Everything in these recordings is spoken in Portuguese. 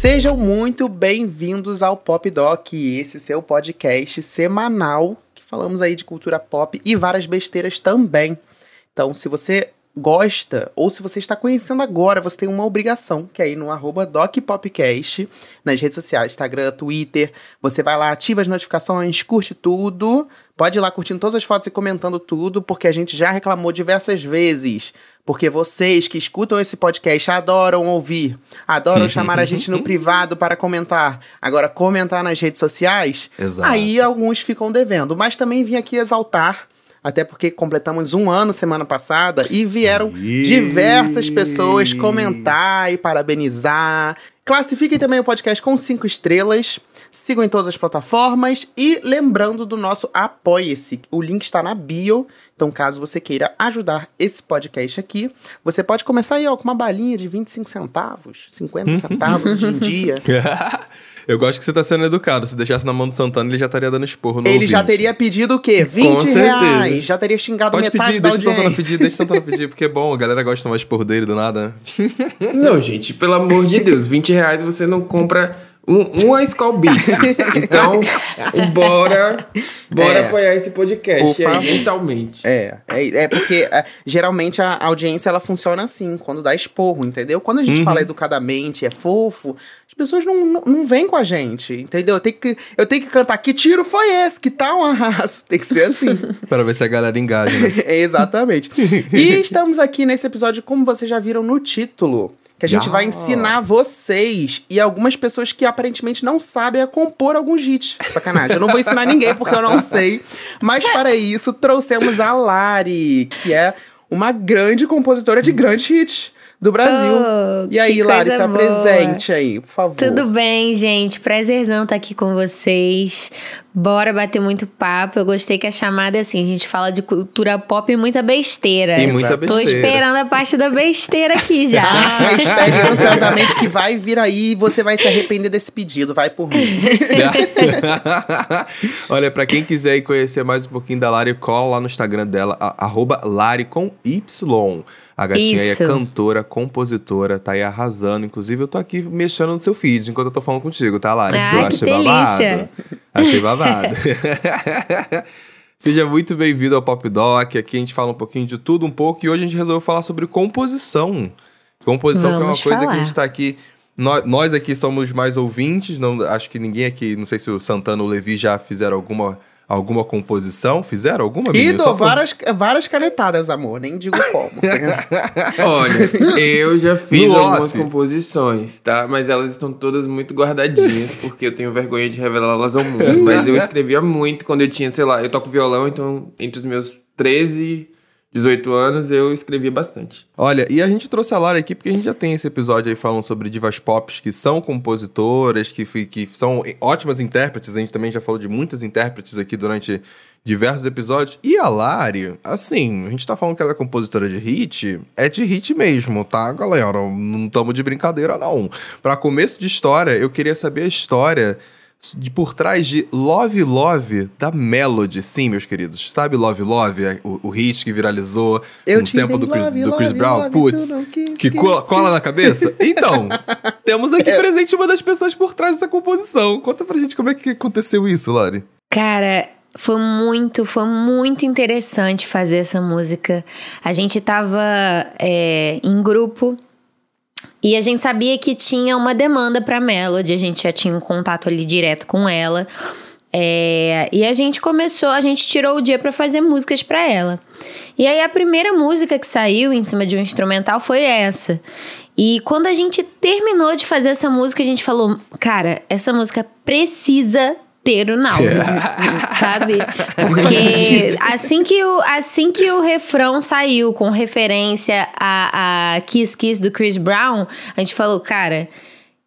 Sejam muito bem-vindos ao Pop Doc, esse seu podcast semanal que falamos aí de cultura pop e várias besteiras também. Então, se você gosta, ou se você está conhecendo agora, você tem uma obrigação, que é ir no arroba DocPopcast, nas redes sociais, Instagram, Twitter. Você vai lá, ativa as notificações, curte tudo. Pode ir lá curtindo todas as fotos e comentando tudo, porque a gente já reclamou diversas vezes. Porque vocês que escutam esse podcast adoram ouvir, adoram chamar a gente no privado para comentar. Agora, comentar nas redes sociais, Exato. aí alguns ficam devendo. Mas também vim aqui exaltar até porque completamos um ano semana passada e vieram Aí. diversas pessoas comentar e parabenizar. Classifiquem também o podcast com cinco estrelas. Sigam em todas as plataformas. E lembrando do nosso Apoie-se. O link está na bio. Então, caso você queira ajudar esse podcast aqui, você pode começar aí ó, com uma balinha de 25 centavos, 50 centavos de um dia. Eu gosto que você tá sendo educado. Se deixasse na mão do Santana, ele já estaria dando esporro no Ele já ouvinte. teria pedido o quê? 20 certeza. reais. Já teria xingado Pode metade pedir, da deixa o Santana audiência. pedir, deixa o Santana pedir, porque é bom, a galera gosta de tomar esporro dele do nada. Não, gente, pelo amor de Deus, 20 reais você não compra um, uma Skull Beats. Então, bora, bora É. apoiar esse podcast aí, mensalmente. É, é, é porque é, geralmente a audiência ela funciona assim, quando dá esporro, entendeu? Quando a gente fala educadamente, é fofo, pessoas não, não, não vêm com a gente, entendeu? Eu tenho, que, eu tenho que cantar, que tiro foi esse? Que tal um arraso? Tem que ser assim. Para ver se a galera engaja, né? É, Exatamente. E estamos aqui nesse episódio, como vocês já viram no título, que a gente vai ensinar vocês e algumas pessoas que aparentemente não sabem a compor alguns hits. Sacanagem. Eu não vou ensinar ninguém porque eu não sei. Mas para isso, trouxemos a Lari, que é uma grande compositora de grandes hits do Brasil. Oh, e aí, que Lari, se coisa boa. apresente aí, por favor. Tudo bem, gente? Prazerzão estar aqui com vocês. Bora bater muito papo. Eu gostei que a chamada é assim: a gente fala de cultura pop e muita besteira. E muita Tô besteira. esperando a parte da besteira aqui já. Ah, espere ansiosamente que vai vir aí e você vai se arrepender desse pedido. Vai por mim. Olha, pra quem quiser conhecer mais um pouquinho da Lari, cola lá no Instagram dela, a- arroba Lari com Y. A gatinha aí é cantora, compositora, tá aí arrasando. Inclusive, eu tô aqui mexendo no seu feed enquanto eu tô falando contigo, tá, Lari? Ah, eu que achei delícia. babado. Achei babado. Seja muito bem-vindo ao Pop Doc. Aqui a gente fala um pouquinho de tudo um pouco e hoje a gente resolveu falar sobre composição. Composição que é uma Vamos coisa que a falar. gente tá aqui. Nós, nós aqui somos mais ouvintes, não, acho que ninguém aqui, não sei se o Santana ou o Levi já fizeram alguma, alguma composição. Fizeram alguma, E dou várias, várias canetadas, amor. Nem digo como. Olha, eu já fiz No algumas off. composições, tá? Mas elas estão todas muito guardadinhas, porque eu tenho vergonha de revelá-las ao mundo. Mas eu escrevia muito quando eu tinha, sei lá, eu toco violão, então entre os meus 13 e 18 anos eu escrevia bastante. Olha, e a gente trouxe a Lara aqui porque a gente já tem esse episódio aí falando sobre divas pop que são compositoras, que, que são ótimas intérpretes. A gente também já falou de muitas intérpretes aqui durante diversos episódios. E a Lari, assim, a gente tá falando que ela é compositora de hit, é de hit mesmo, tá, galera? Não estamos de brincadeira, não. Pra começo de história, eu queria saber a história de por trás de Love Love da Melody. Sim, meus queridos. Sabe Love Love, é o, o hit que viralizou Eu um sample do Chris, love, do Chris love, Brown? love, Putz, quis, que quis, cola, cola na cabeça? Então, temos aqui presente uma das pessoas por trás dessa composição. Conta pra gente como é que aconteceu isso, Lari. Cara, foi muito, foi muito interessante fazer essa música. A gente tava é, em grupo e a gente sabia que tinha uma demanda pra Melody, a gente já tinha um contato ali direto com ela. É, e a gente começou, a gente tirou o dia pra fazer músicas pra ela. E aí a primeira música que saiu em cima de um instrumental foi essa. E quando a gente terminou de fazer essa música, a gente falou: "Cara, essa música precisa ter o Nalva", sabe? Porque assim que o assim que o refrão saiu com referência a, a Kiss Kiss do Chris Brown, a gente falou: "Cara,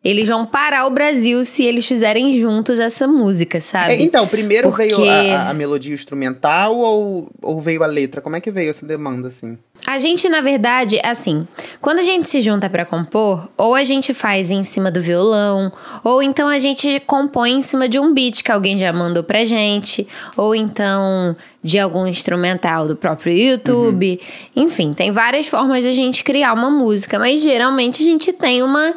eles vão parar o Brasil se eles fizerem juntos essa música, sabe? É, então, primeiro Porque- veio a, a- melodia instrumental ou, ou veio a letra? Como é que veio essa demanda, assim? A gente, na verdade, assim, quando a gente se junta pra compor, ou a gente faz em cima do violão, ou então a gente compõe em cima de um beat que alguém já mandou pra gente, ou então de algum instrumental do próprio YouTube. Enfim, tem várias formas de a gente criar uma música, mas geralmente a gente tem uma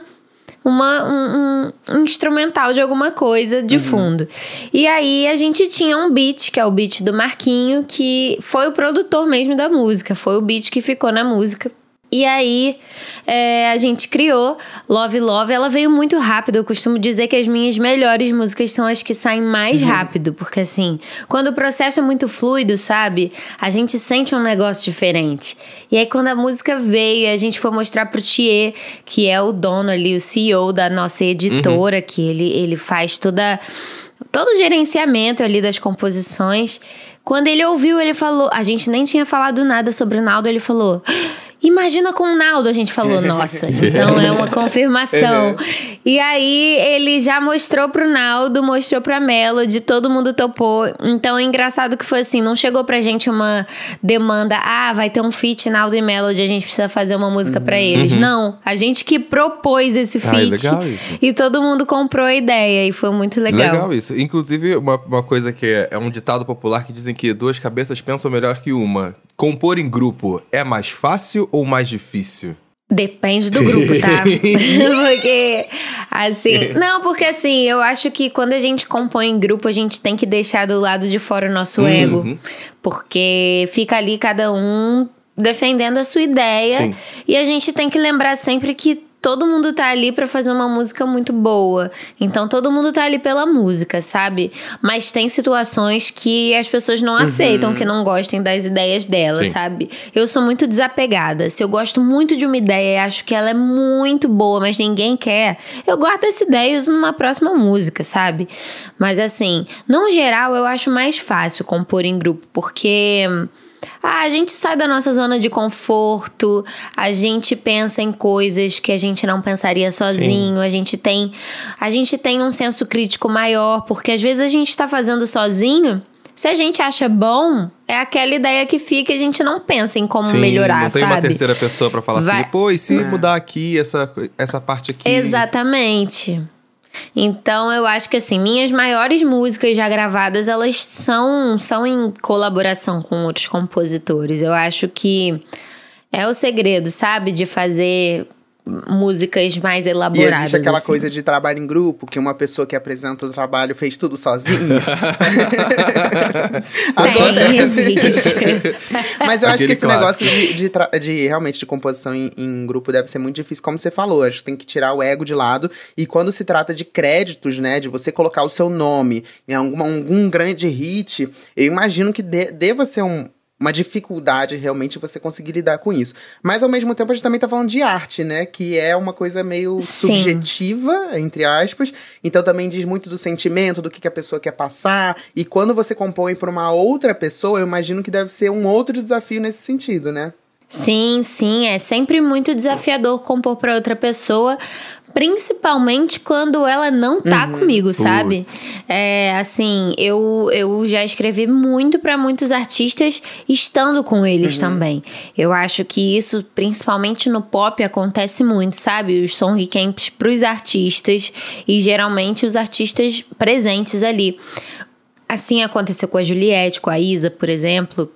uma, um, um, instrumental de alguma coisa de uhum. fundo. E aí a gente tinha um beat, que é o beat do Marquinho, que foi o produtor mesmo da música, foi o beat que ficou na música. E aí é, a gente criou Love Love. Ela veio muito rápido. Eu costumo dizer que as minhas melhores músicas são as que saem mais uhum. rápido. Porque assim, quando o processo é muito fluido, sabe? A gente sente um negócio diferente. E aí quando a música veio, a gente foi mostrar pro Thier, que é o dono ali, o CEO da nossa editora, uhum. que ele, ele faz toda, todo o gerenciamento ali das composições. Quando ele ouviu, ele falou... A gente nem tinha falado nada sobre o Naldo. Ele falou... Imagina com o Naldo, a gente falou, nossa, então é uma confirmação. e aí ele já mostrou pro Naldo, mostrou pra Melody, todo mundo topou. Então é engraçado que foi assim, não chegou pra gente uma demanda, ah, vai ter um feat Naldo e Melody, a gente precisa fazer uma música uhum. para eles. Uhum. Não, a gente que propôs esse feat. Ah, e todo mundo comprou a ideia e foi muito legal. Legal isso. Inclusive, uma, uma coisa que é, é um ditado popular que dizem que duas cabeças pensam melhor que uma. Compor em grupo é mais fácil ou mais difícil? Depende do grupo, tá? porque, assim. Não, porque assim, eu acho que quando a gente compõe em grupo, a gente tem que deixar do lado de fora o nosso uhum. ego. Porque fica ali cada um defendendo a sua ideia. Sim. E a gente tem que lembrar sempre que todo mundo tá ali para fazer uma música muito boa. Então todo mundo tá ali pela música, sabe? Mas tem situações que as pessoas não uhum. aceitam, que não gostem das ideias dela, Sim. sabe? Eu sou muito desapegada. Se eu gosto muito de uma ideia e acho que ela é muito boa, mas ninguém quer, eu guardo essa ideia e uso numa próxima música, sabe? Mas assim, no geral, eu acho mais fácil compor em grupo, porque ah, a gente sai da nossa zona de conforto, a gente pensa em coisas que a gente não pensaria sozinho, Sim. a gente tem a gente tem um senso crítico maior, porque às vezes a gente está fazendo sozinho, se a gente acha bom, é aquela ideia que fica e a gente não pensa em como Sim, melhorar, não tem sabe? uma terceira pessoa para falar assim, Vai... assim, pô, e se é. mudar aqui, essa, essa parte aqui? Exatamente. Então eu acho que assim, minhas maiores músicas já gravadas, elas são, são em colaboração com outros compositores. Eu acho que é o segredo, sabe? De fazer músicas mais elaboradas. E existe aquela assim. coisa de trabalho em grupo, que uma pessoa que apresenta o trabalho fez tudo sozinho. Tem, existe. Mas eu acho que esse clássico. negócio de, de, de, realmente de composição em, em, grupo deve ser muito difícil, como você falou. Acho que tem que tirar o ego de lado. E quando se trata de créditos, né, de você colocar o seu nome em algum, algum grande hit, eu imagino que de, deva ser um, uma dificuldade realmente você conseguir lidar com isso. Mas ao mesmo tempo a gente também tá falando de arte, né? Que é uma coisa meio Sim. subjetiva, entre aspas. Então também diz muito do sentimento, do que, que a pessoa quer passar. E quando você compõe para uma outra pessoa, eu imagino que deve ser um outro desafio nesse sentido, né? Sim, sim, é sempre muito desafiador compor para outra pessoa, principalmente quando ela não tá uhum. comigo, sabe? É, assim, eu, eu já escrevi muito para muitos artistas estando com eles uhum. também. Eu acho que isso, principalmente no pop, acontece muito, sabe? Os song camps pros artistas e geralmente os artistas presentes ali. Assim aconteceu com a Juliette, com a Isa, por exemplo,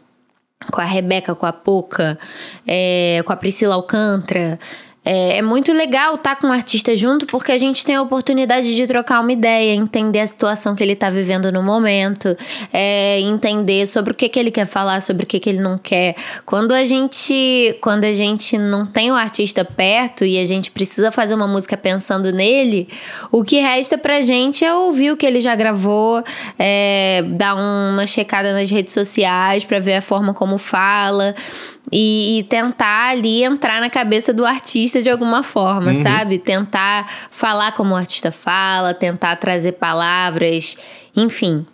com a Rebeca, com a Poca, é, com a Priscila Alcântara. É, é, muito legal estar tá com o artista junto porque a gente tem a oportunidade de trocar uma ideia, entender a situação que ele está vivendo no momento, é, entender sobre o que, que ele quer falar, sobre o que, que ele não quer. Quando a gente quando a gente não tem o artista perto e a gente precisa fazer uma música pensando nele, o que resta pra gente é ouvir o que ele já gravou, é, dar uma checada nas redes sociais para ver a forma como fala e, e, tentar ali entrar na cabeça do artista de alguma forma, uhum. sabe? Tentar falar como o artista fala, tentar trazer palavras, enfim.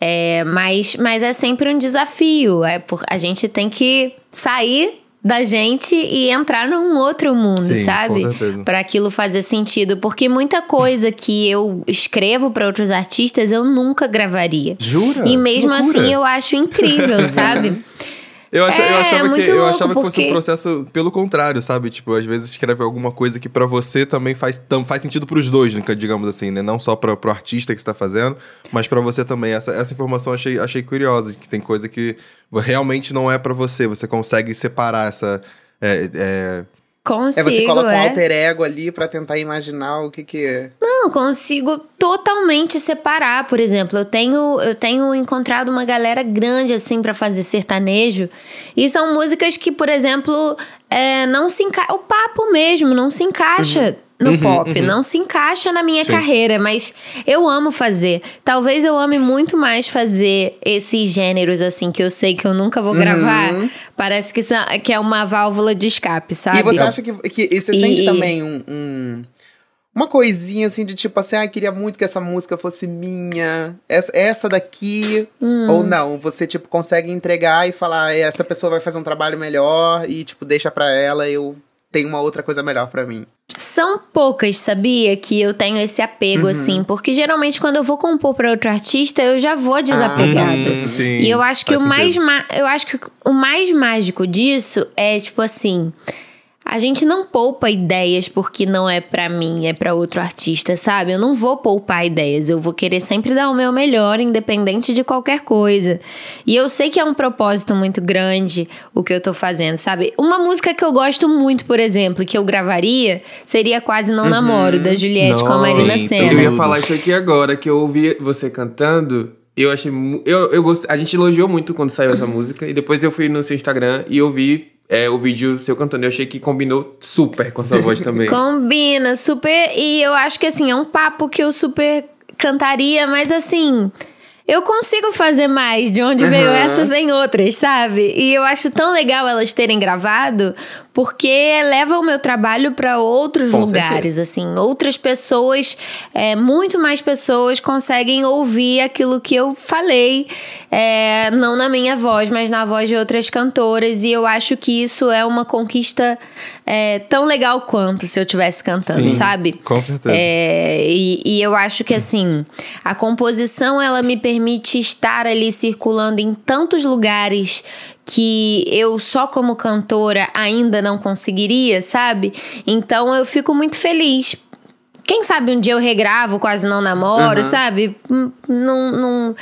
É, mas, mas é sempre um desafio. É por, a gente tem que sair da gente e entrar num outro mundo, Sim, sabe? Para aquilo fazer sentido, porque muita coisa que eu escrevo para outros artistas eu nunca gravaria. Jura? E mesmo assim eu acho incrível, sabe? Eu, ach, é, eu achava, que, eu achava que fosse um processo pelo contrário, sabe? Tipo, às vezes escreve alguma coisa que para você também faz, tam, faz sentido pros dois, né? digamos assim, né? Não só pra, pro artista que está fazendo, mas para você também. Essa, essa informação achei, achei curiosa, que tem coisa que realmente não é para você. Você consegue separar essa. É, é, Consigo, é você coloca é. um alter ego ali pra tentar imaginar o que que é. Não, consigo totalmente separar. Por exemplo, eu tenho, eu tenho encontrado uma galera grande assim pra fazer sertanejo. E são músicas que, por exemplo, é, não se encaixa. O papo mesmo não se encaixa. No pop, não se encaixa na minha Sim. carreira, mas eu amo fazer. Talvez eu ame muito mais fazer esses gêneros assim que eu sei que eu nunca vou gravar. Parece que, são- que é uma válvula de escape, sabe? E você acha que, que e você E- sente e- também um, um- uma coisinha assim de tipo assim, ah, queria muito que essa música fosse minha, essa, essa daqui, Hum. ou não? Você tipo consegue entregar e falar, "É, essa pessoa vai fazer um trabalho melhor e tipo deixa pra ela, eu tenho uma outra coisa melhor pra mim. São poucas, sabia? Que eu tenho esse apego, Uhum. assim. Porque geralmente quando eu vou compor pra outro artista, eu já vou desapegada. Hum, sim, e eu acho que faz o mais, sentido. ma- eu acho que o mais mágico disso é, tipo assim. A gente não poupa ideias porque não é pra mim, é pra outro artista, sabe? Eu não vou poupar ideias, eu vou querer sempre dar o meu melhor, independente de qualquer coisa. E eu sei que é um propósito muito grande o que eu tô fazendo, sabe? Uma música que eu gosto muito, por exemplo, que eu gravaria, seria Quase Não Namoro, da Juliette com a Nossa, Marina sim, Senna. Eu ia falar isso aqui agora, que eu ouvi você cantando. Eu achei. Eu, eu gostei. A gente elogiou muito quando saiu essa música. E depois eu fui no seu Instagram e ouvi é, o vídeo seu cantando. Eu achei que combinou super com sua voz também. Combina, super. E eu acho que assim, é um papo que eu super cantaria, mas assim. Eu consigo fazer mais. De onde veio Aham. essa, vem outras, sabe? E eu acho tão legal elas terem gravado, porque leva o meu trabalho para outros Com lugares, assim. Outras pessoas, é, muito mais pessoas conseguem ouvir aquilo que eu falei, é, não na minha voz, mas na voz de outras cantoras. E eu acho que isso é uma conquista é, tão legal quanto se eu estivesse cantando, Sim, sabe? com certeza. É, e, e eu acho que assim, a composição ela me permite estar ali circulando em tantos lugares que eu só como cantora ainda não conseguiria, sabe? Então eu fico muito feliz. Quem sabe um dia eu regravo, quase não namoro, Aham. sabe? Hum, Não, não,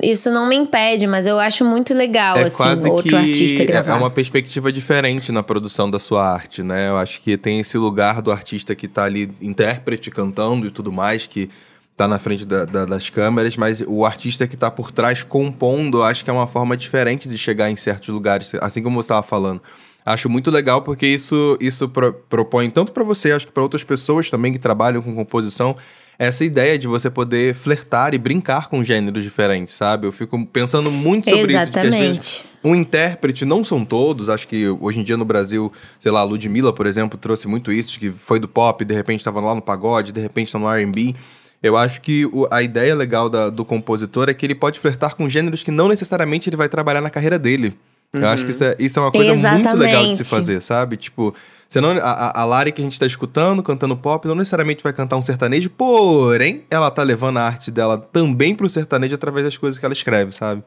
isso não me impede, mas eu acho muito legal, é assim, outro artista é- gravar. É uma perspectiva diferente na produção da sua arte, né? Eu acho que tem esse lugar do artista que tá ali, intérprete, cantando e tudo mais, que tá na frente da- da- das câmeras, mas o artista que tá por trás compondo, acho que é uma forma diferente de chegar em certos lugares, assim como você estava falando. Acho muito legal porque isso, isso pro- propõe tanto para você, acho que para outras pessoas também que trabalham com composição, essa ideia de você poder flertar e brincar com gêneros diferentes, sabe? Eu fico pensando muito sobre isso. às vezes Exatamente. um intérprete, não são todos, acho que hoje em dia no Brasil, sei lá, a Ludmilla, por exemplo, trouxe muito isso, que foi do pop, de repente estava lá no pagode, de repente está no R&B. Eu acho que o- a ideia legal da- do compositor é que ele pode flertar com gêneros que não necessariamente ele vai trabalhar na carreira dele. Eu acho que isso é, isso é uma coisa muito legal de se Exatamente. fazer, sabe? Tipo, você não, a, a- Lari que a gente tá escutando, cantando pop, não necessariamente vai cantar um sertanejo, porém, ela tá levando a arte dela também pro sertanejo através das coisas que ela escreve, sabe?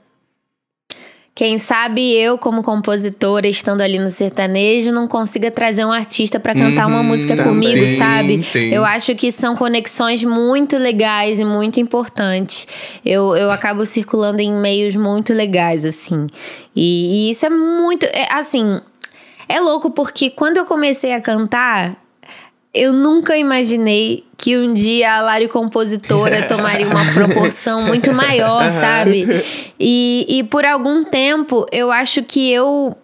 Quem sabe eu, como compositora, estando ali no sertanejo, não consiga trazer um artista pra cantar uma Uhum, música também. comigo, Sim, sabe? sim. Eu acho que são conexões muito legais e muito importantes. Eu, eu acabo circulando em meios muito legais, assim. E, e isso é muito. é, assim, é louco porque quando eu comecei a cantar, eu nunca imaginei que um dia a Lari compositora tomaria uma proporção muito maior, sabe? E, e por algum tempo eu acho que eu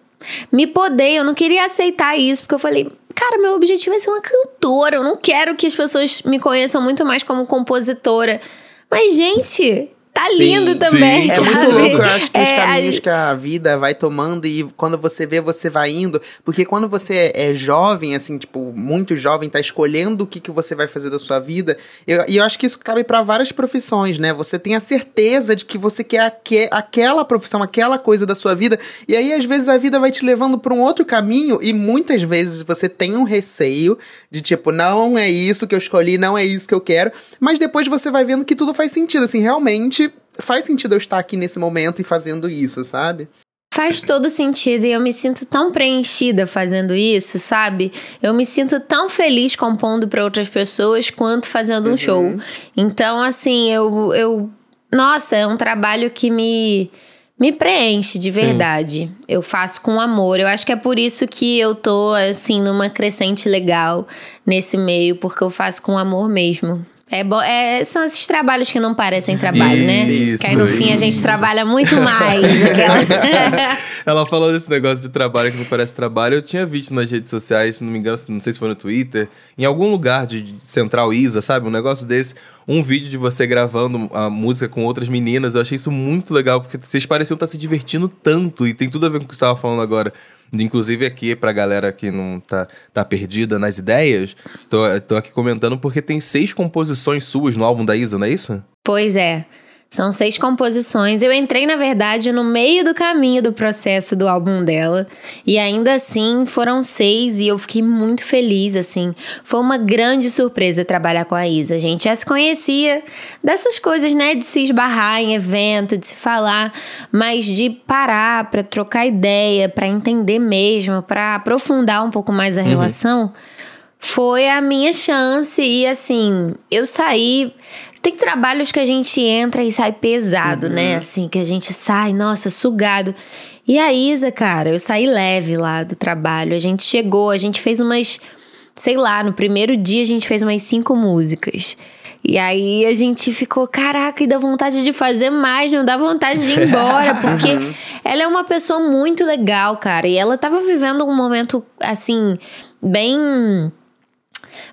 me podei, eu não queria aceitar isso, porque eu falei. Cara, meu objetivo é ser uma cantora. Eu não quero que as pessoas me conheçam muito mais como compositora. Mas, gente, tá lindo sim, também, É sabe? muito louco, eu acho que os É, a- caminhos que a vida vai tomando e quando você vê, você vai indo. Porque quando você é jovem, assim, tipo, muito jovem, tá escolhendo o que, que você vai fazer da sua vida. eu- E eu, acho que isso cabe pra várias profissões, né? Você tem a certeza de que você quer aque- aquela profissão, aquela coisa da sua vida. E aí, às vezes, a vida vai te levando pra um outro caminho e muitas vezes você tem um receio de tipo, não é isso que eu escolhi, não é isso que eu quero. Mas depois você vai vendo que tudo faz sentido, assim, realmente faz sentido eu estar aqui nesse momento e fazendo isso, sabe? Faz todo sentido e eu me sinto tão preenchida fazendo isso, sabe? Eu me sinto tão feliz compondo para outras pessoas quanto fazendo um show. Então, assim, eu, eu. Nossa, é um trabalho que me, me preenche de verdade. Eu faço com amor. Eu acho que é por isso que eu tô assim numa crescente legal nesse meio, porque eu faço com amor mesmo. É, bom, é são esses trabalhos que não parecem trabalho, né? Isso, que aí no fim a gente isso. trabalha muito mais. aquela- Ela falou desse negócio de trabalho que não parece trabalho. Eu tinha visto nas redes sociais, se não me engano, não sei se foi no Twitter, em algum lugar de de Central Isa, sabe? Um negócio desse. Um vídeo de você gravando a música com outras meninas. Eu achei isso muito legal, porque vocês pareciam estar se divertindo tanto. E tem tudo a ver com o que você estava falando agora. Inclusive aqui, pra galera que não tá, tá perdida nas ideias, tô, tô aqui comentando porque tem seis composições suas no álbum da Isa, não é isso? Pois é. São seis composições. Eu entrei, na verdade, no meio do caminho do processo do álbum dela. E ainda assim foram seis e eu fiquei muito feliz, assim. Foi uma grande surpresa trabalhar com a Isa. A gente já se conhecia dessas coisas, né? De se esbarrar em evento, de se falar, mas de parar pra trocar ideia, pra entender mesmo, pra aprofundar um pouco mais a relação foi a minha chance e assim, eu saí. Tem trabalhos que a gente entra e sai pesado, né? Assim, que a gente sai, nossa, sugado. E a Isa, cara, eu saí leve lá do trabalho. A gente chegou, a gente fez umas. Sei lá, no primeiro dia a gente fez umas cinco músicas. E aí a gente ficou, caraca, e dá vontade de fazer mais, não dá vontade de ir embora, porque ela é uma pessoa muito legal, cara. E ela tava vivendo um momento, assim, bem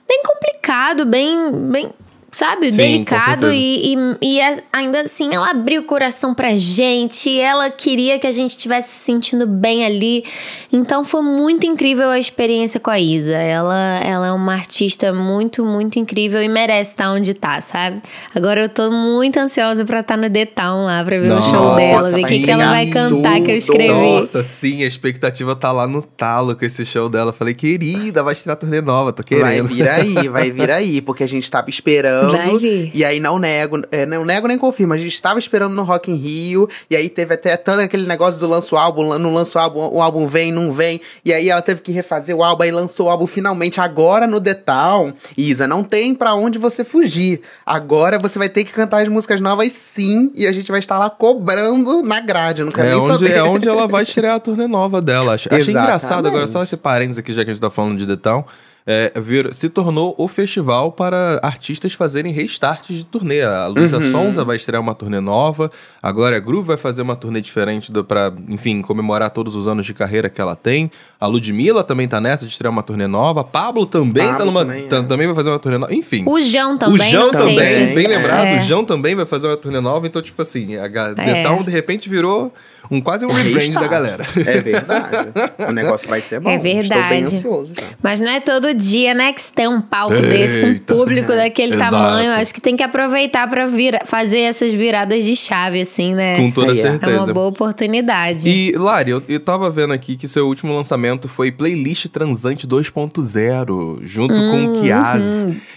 bem complicado, bem, bem sabe, Sim, delicado e, e, e a- ainda assim ela abriu o coração pra gente, ela queria que a gente estivesse se sentindo bem ali. Então foi muito incrível a experiência com a Isa. Ela, ela é uma artista muito, muito incrível e merece estar onde tá, sabe? Agora eu tô muito ansiosa pra estar no The Town lá, pra ver o show Nossa, dela, ver o que, que ela vai cantar que eu escrevi. Nossa, sim, a expectativa tá lá no talo com esse show dela. Falei, querida, vai estrear turnê nova, tô querendo. Vai vir aí, vai vir aí, porque a gente tava esperando. Vai vir. E aí não nego, é, não nego nem confirmo. A gente tava esperando no Rock in Rio. E aí teve até todo aquele negócio do lanço álbum, não lanço álbum, o álbum vem, não vem. E aí ela teve que refazer o álbum, aí lançou o álbum finalmente agora no The Town. Isa, não tem pra onde você fugir. Agora você vai ter que cantar as músicas novas sim. E a gente vai estar lá cobrando na grade. Eu não quero É nem onde, saber. é onde ela vai estrear a turnê nova dela. Acho- Achei Exatamente. engraçado agora, só esse parênteses aqui, já que a gente tá falando de The Town. É, vir- se tornou o festival para artistas fazerem restarts de turnê. A Luísa Uhum. Sonza vai estrear uma turnê nova, a Glória Groove vai fazer uma turnê diferente pra, enfim, comemorar todos os anos de carreira que ela tem. A Ludmilla também tá nessa de estrear uma turnê nova. Pablo também tá Pablo numa. também, tá- é. também vai fazer uma turnê nova. Enfim. O João também, o sei também, se... bem lembrado, É. o João também vai fazer uma turnê nova, então, tipo assim, a The É. Town de repente virou um quase um rebrand da galera. É verdade. o negócio vai ser bom. É Estou bem verdade. ansioso já. Mas não é todo dia, né, que você tem um palco desse com um Eita. público daquele Exato. tamanho. Acho que tem que aproveitar pra vira, fazer essas viradas de chave, assim, né? Com toda É, é. É certeza. uma boa oportunidade. E, Lari, eu, eu tava vendo aqui que seu último lançamento foi Playlist Transante 2.0, junto com o Kiaz.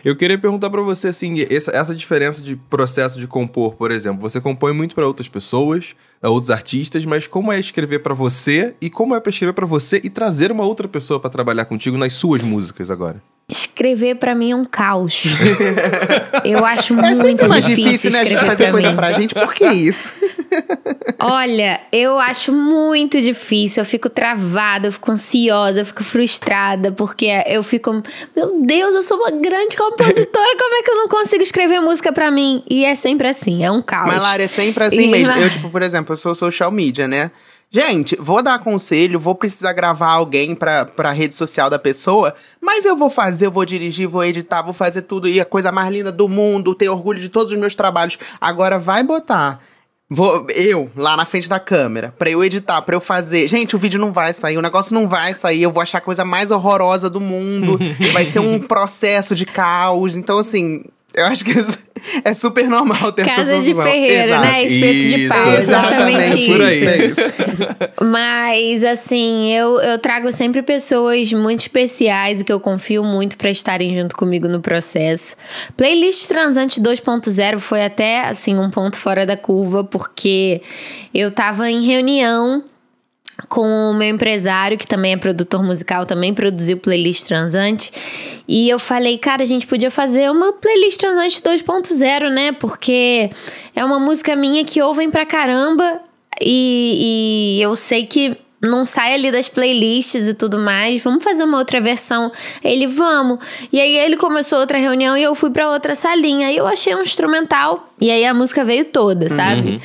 Eu queria perguntar pra você, assim, essa, essa diferença de processo de compor, por exemplo. Você compõe muito pra outras pessoas, a outros artistas, mas como é escrever pra você e como é pra escrever pra você e trazer uma outra pessoa pra trabalhar contigo nas suas músicas agora? Escrever pra mim é um caos. Eu acho É muito difícil, difícil, né? A gente escrever fazer pra coisa mim. pra gente, por que isso? Olha, eu acho muito difícil. Eu fico travada, eu fico ansiosa, eu fico frustrada, porque eu fico. Meu Deus, eu sou uma grande compositora, como é que eu não consigo escrever música pra mim? E é sempre assim, é um caos. Mas, Lara, é sempre assim E- mesmo. Eu, tipo, por exemplo, eu sou social media, né? Gente, vou dar conselho, vou precisar gravar alguém pra, pra rede social da pessoa, mas eu vou fazer, eu vou dirigir, vou editar, vou fazer tudo e a coisa mais linda do mundo, tenho orgulho de todos os meus trabalhos. Agora vai botar. Vou, eu, lá na frente da câmera, pra eu editar, pra eu fazer. Gente, o vídeo não vai sair, o negócio não vai sair, eu vou achar a coisa mais horrorosa do mundo. vai ser um processo de caos. Então, assim, eu acho que é super normal ter essa Casa de ferreiro, Exato. né? Espeto de pau, Isso, exatamente por aí. isso. Mas, assim, eu, eu trago sempre pessoas muito especiais e que eu confio muito pra estarem junto comigo no processo. Playlist Transante 2.0 foi até, assim, um ponto fora da curva, porque eu tava em reunião com o meu empresário, que também é produtor musical, também produziu playlist transante. E eu falei, cara, a gente podia fazer uma playlist transante 2.0, né? Porque é uma música minha que ouvem pra caramba. e, e eu sei que não sai ali das playlists e tudo mais, vamos fazer uma outra versão. Ele, vamos. E aí ele começou outra reunião e eu fui para outra salinha. Aí eu achei um instrumental e aí a música veio toda, sabe? Uhum.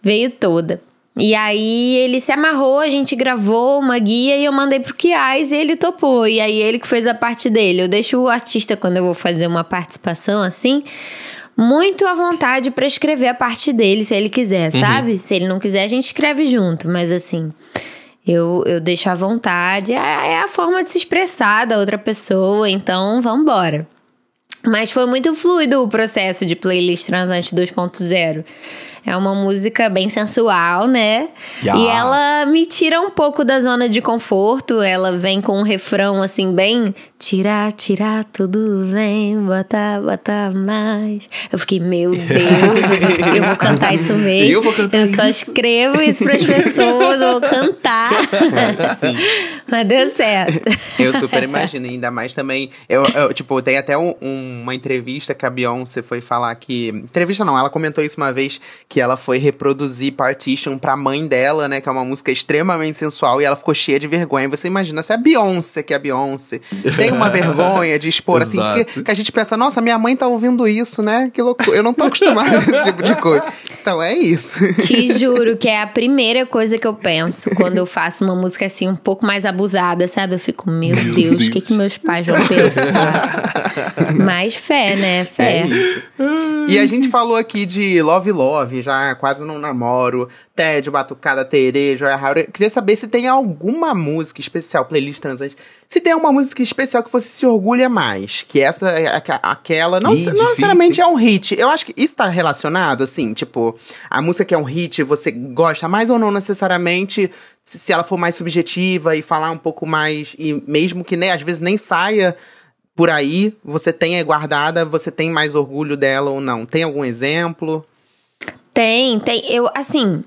Veio toda. E aí ele se amarrou, a gente gravou uma guia e eu mandei pro Kiais e ele topou. E aí ele que fez a parte dele. Eu deixo o artista, quando eu vou fazer uma participação assim, muito à vontade para escrever a parte dele, se ele quiser, uhum. sabe? Se ele não quiser, a gente escreve junto. Mas assim, eu, eu deixo à vontade. É, é a forma de se expressar da outra pessoa, então vamos embora. Mas foi muito fluido o processo de playlist Transante 2.0. É uma música bem sensual, né? Yes. E ela me tira um pouco da zona de conforto. Ela vem com um refrão assim, bem. Tirar, tirar, tudo bem, botar, botar mais. Eu fiquei, meu Deus, eu vou, eu vou cantar isso mesmo. Eu, vou cantar eu só escrevo isso para as pessoas, eu vou cantar. Sim. Mas deu certo. Eu super imagino, ainda mais também. Eu, eu tipo, tem até um, uma entrevista que a Beyoncé foi falar que. Entrevista não, ela comentou isso uma vez que ela foi reproduzir Partition pra mãe dela, né? Que é uma música extremamente sensual e ela ficou cheia de vergonha. Você imagina, se é a Beyoncé, que é a Beyoncé, tem uma vergonha de expor assim, que, que, a gente pensa, nossa, minha mãe tá ouvindo isso, né? Que loucura. Eu não tô acostumada com esse tipo de coisa. Então é isso. Te juro que é a primeira coisa que eu penso quando eu faço uma música assim um pouco mais abusada, sabe? Eu fico, meu, meu Deus, o que, que meus pais vão pensar? Mais fé, né? Fé. É isso. E a gente falou aqui de Love Love, já quase não namoro, Ted, Batucada, Terê, Joia Rara. Eu queria saber se tem alguma música especial, playlist transante, se tem uma música especial que você se orgulha mais, que essa é aquela, não, Ih, não necessariamente é um hit. Eu acho que isso tá relacionado, assim, tipo, a música que é um hit, você gosta mais ou não necessariamente, se, se ela for mais subjetiva e falar um pouco mais, e mesmo que nem, às vezes nem saia por aí, você tenha guardada, você tem mais orgulho dela ou não? Tem algum exemplo? Tem, tem. Eu, assim,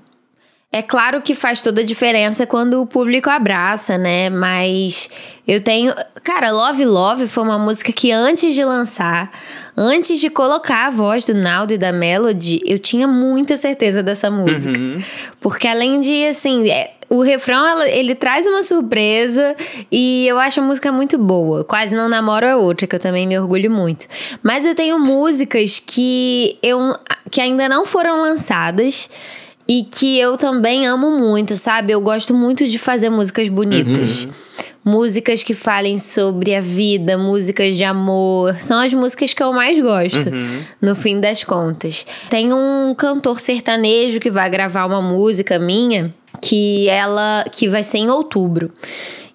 é claro que faz toda a diferença quando o público abraça, né? Mas eu tenho. Cara, Love Love foi uma música que antes de lançar, antes de colocar a voz do Naldo e da Melody, eu tinha muita certeza dessa música. Uhum. Porque além de, assim, é, o refrão ele traz uma surpresa e eu acho a música muito boa. Quase não namoro é outra, que eu também me orgulho muito. Mas eu tenho músicas que eu que ainda não foram lançadas e que eu também amo muito, sabe? Eu gosto muito de fazer músicas bonitas. Uhum. Músicas que falem sobre a vida, músicas de amor. São as músicas que eu mais gosto, uhum. no fim das contas. Tem um cantor sertanejo que vai gravar uma música minha que ela que vai ser em outubro.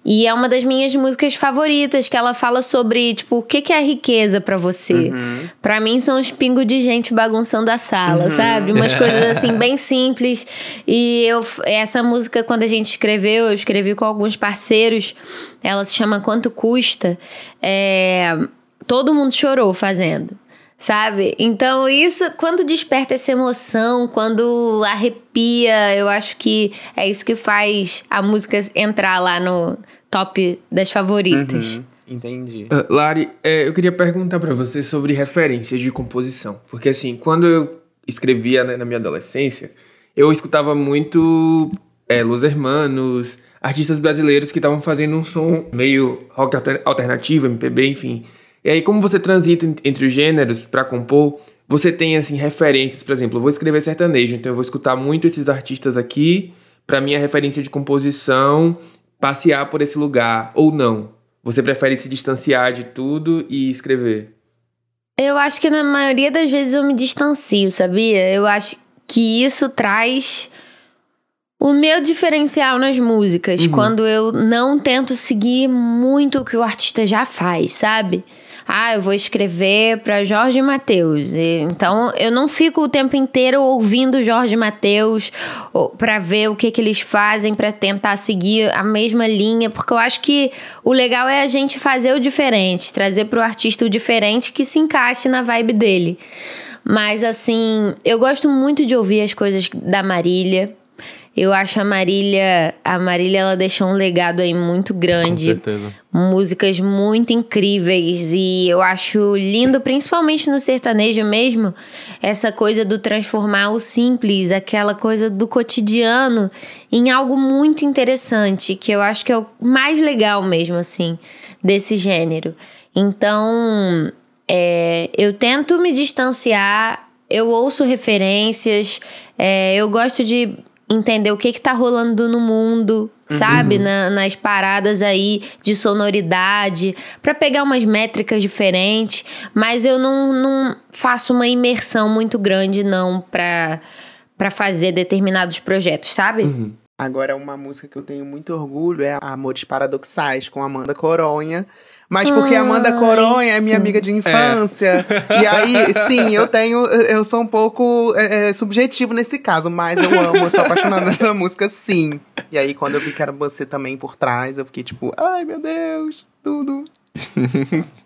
E é uma das minhas músicas favoritas, que ela fala sobre, tipo, o que, que é riqueza para você. Uhum. para mim são os pingos de gente bagunçando a sala, uhum. sabe? Umas coisas assim, bem simples. E eu, essa música, quando a gente escreveu, eu escrevi com alguns parceiros. Ela se chama Quanto Custa. É, todo mundo chorou fazendo sabe? Então, isso, quando desperta essa emoção, quando arrepia, eu acho que é isso que faz a música entrar lá no top das favoritas. Uhum. Entendi. Uh, Lari, é, eu queria perguntar para você sobre referências de composição. Porque, assim, quando eu escrevia né, na minha adolescência, eu escutava muito é, Los Hermanos, artistas brasileiros que estavam fazendo um som meio rock alternativo, MPB, enfim. E aí, como você transita entre os gêneros para compor, você tem assim referências, por exemplo, eu vou escrever sertanejo, então eu vou escutar muito esses artistas aqui para minha referência de composição, passear por esse lugar ou não. Você prefere se distanciar de tudo e escrever? Eu acho que na maioria das vezes eu me distancio, sabia? Eu acho que isso traz o meu diferencial nas músicas, uhum. quando eu não tento seguir muito o que o artista já faz, sabe? Ah, eu vou escrever para Jorge Mateus. Então eu não fico o tempo inteiro ouvindo Jorge Mateus para ver o que, que eles fazem para tentar seguir a mesma linha, porque eu acho que o legal é a gente fazer o diferente, trazer para o artista o diferente que se encaixe na vibe dele. Mas assim, eu gosto muito de ouvir as coisas da Marília. Eu acho a Marília, a Marília ela deixou um legado aí muito Com grande. certeza. Músicas muito incríveis e eu acho lindo, principalmente no sertanejo mesmo, essa coisa do transformar o simples, aquela coisa do cotidiano, em algo muito interessante, que eu acho que é o mais legal mesmo, assim, desse gênero. Então, é, eu tento me distanciar, eu ouço referências, é, eu gosto de entender o que que tá rolando no mundo, sabe? Na- nas paradas aí de sonoridade, pra pegar umas métricas diferentes, mas eu não, não faço uma imersão muito grande, não, pra, pra fazer determinados projetos, sabe? Agora, uma música que eu tenho muito orgulho é Amores Paradoxais, com Amanda Coronha. Mas porque a Amanda Coronha é minha amiga de infância. E aí, sim, eu tenho. Eu sou um pouco é, é, subjetivo nesse caso, mas eu amo, eu sou apaixonada nessa música, sim. E aí, quando eu vi que era você também por trás, eu fiquei tipo, ai meu Deus, tudo.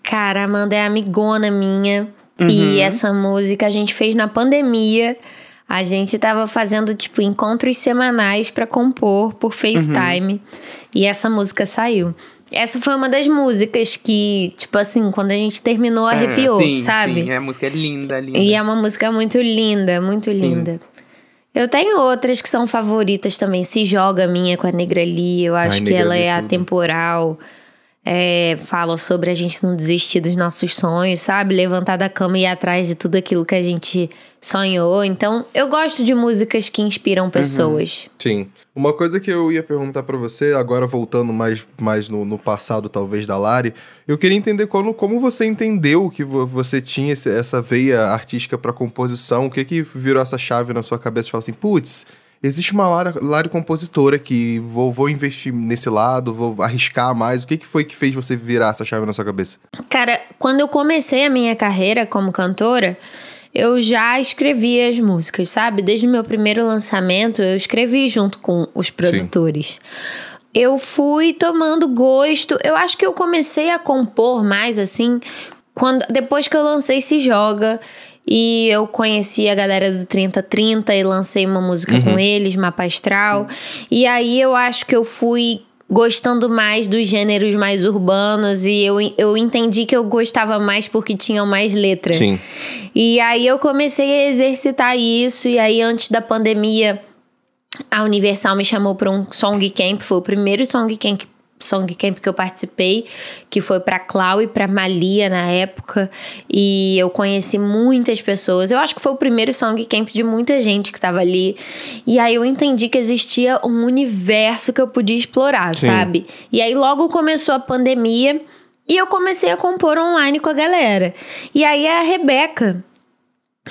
Cara, a Amanda é amigona minha. E essa música a gente fez na pandemia. A gente tava fazendo, tipo, encontros semanais pra compor por FaceTime. E essa música saiu. Essa foi uma das músicas que, tipo assim, quando a gente terminou, arrepiou, É, sim, sabe? Sim, a música é linda, linda. E é uma música muito linda, muito linda. Eu tenho outras que são favoritas também. Se Joga Minha com a Negra Lee, eu acho Ai, que ela Lee, é tudo. atemporal. É, fala sobre a gente não desistir dos nossos sonhos, sabe? Levantar da cama e ir atrás de tudo aquilo que a gente sonhou. Então, eu gosto de músicas que inspiram pessoas. Sim. Uma coisa que eu ia perguntar pra você, agora voltando mais, mais no, no passado, talvez, da Lari, eu queria entender como, como você entendeu que vo- você tinha esse- essa veia artística pra composição, o que que virou essa chave na sua cabeça e falou assim, putz, existe uma Lari, compositora que vou, vou investir nesse lado, vou arriscar mais. O que, que foi que fez você virar essa chave na sua cabeça? Cara, quando eu comecei a minha carreira como cantora, eu já escrevia as músicas, sabe? Desde o meu primeiro lançamento, eu escrevi junto com os produtores. Eu fui tomando gosto. Eu acho que eu comecei a compor mais assim quando depois que eu lancei Se Joga e eu conheci a galera do 3030 e lancei uma música com eles, Mapa Astral. E aí eu acho que eu fui gostando mais dos gêneros mais urbanos e eu, eu entendi que eu gostava mais porque tinham mais letra. Sim. E aí eu comecei a exercitar isso e aí antes da pandemia a Universal me chamou para um song camp, foi o primeiro song camp song camp que eu participei, que foi para Clau e para Malia na época, e eu conheci muitas pessoas. Eu acho que foi o primeiro song camp de muita gente que tava ali. E aí eu entendi que existia um universo que eu podia explorar, Sim. sabe? E aí logo começou a pandemia e eu comecei a compor online com a galera. E aí a Rebeca,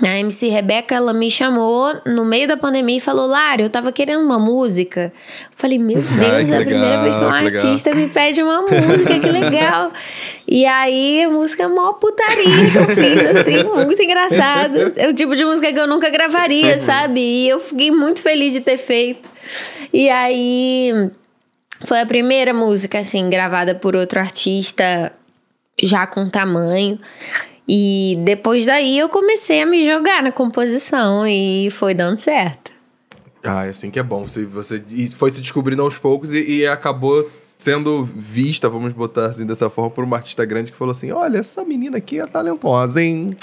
a MC Rebeca, ela me chamou no meio da pandemia e falou: Lara, eu tava querendo uma música. Eu falei: Meu Deus, Ai, é a primeira legal, vez que um que legal. artista me pede uma música, que legal. E aí a música é mó putaria que eu fiz, assim, muito engraçado. É o tipo de música que eu nunca gravaria, sabe? E eu fiquei muito feliz de ter feito. E aí. Foi a primeira música, assim, gravada por outro artista já com tamanho. E depois daí eu comecei a me jogar na composição e foi dando certo. Ah, é assim que é bom. Você, você foi se descobrindo aos poucos e, e acabou sendo vista, vamos botar assim dessa forma, por uma artista grande que falou assim: Olha, essa menina aqui é talentosa, hein?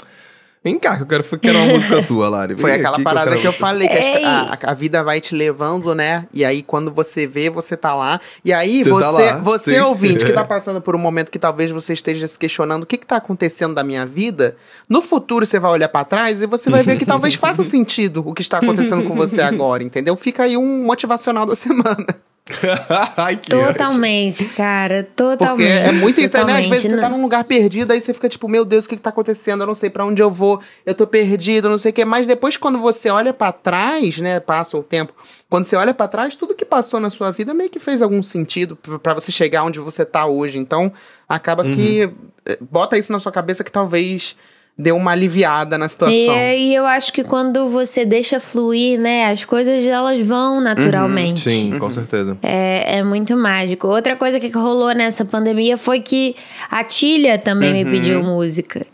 Vem cá, que eu quero, quero uma música sua, Lari. Foi aquela aqui parada que eu você." falei, que Ei. a, a- a vida vai te levando, né? E aí, quando você vê, você tá lá. E aí, Você tá você, lá, você ouvinte, que tá passando por um momento que talvez você esteja se questionando o que que tá acontecendo da minha vida, no futuro você vai olhar pra trás e você vai ver que talvez faça sentido o que está acontecendo com você agora, entendeu? Fica aí um motivacional da semana. Ai, que. Totalmente, cara. Porque Totalmente. é muito isso, né? Às vezes você tá Não- num lugar perdido, aí você fica tipo, meu Deus, o que que tá acontecendo? Eu não sei pra onde eu vou, eu tô perdido, não sei o quê. Mas depois, quando você olha pra trás, né? Passa o tempo. Quando você olha pra trás, tudo que passou na sua vida meio que fez algum sentido pra pra você chegar onde você tá hoje. Então, acaba que. eh, Bota isso na sua cabeça que talvez dê uma aliviada na situação. E, é- e eu acho que quando você deixa fluir, né, as coisas elas vão naturalmente. Sim, com certeza. É, é muito mágico. Outra coisa que rolou nessa pandemia foi que a Tilha também me pediu música.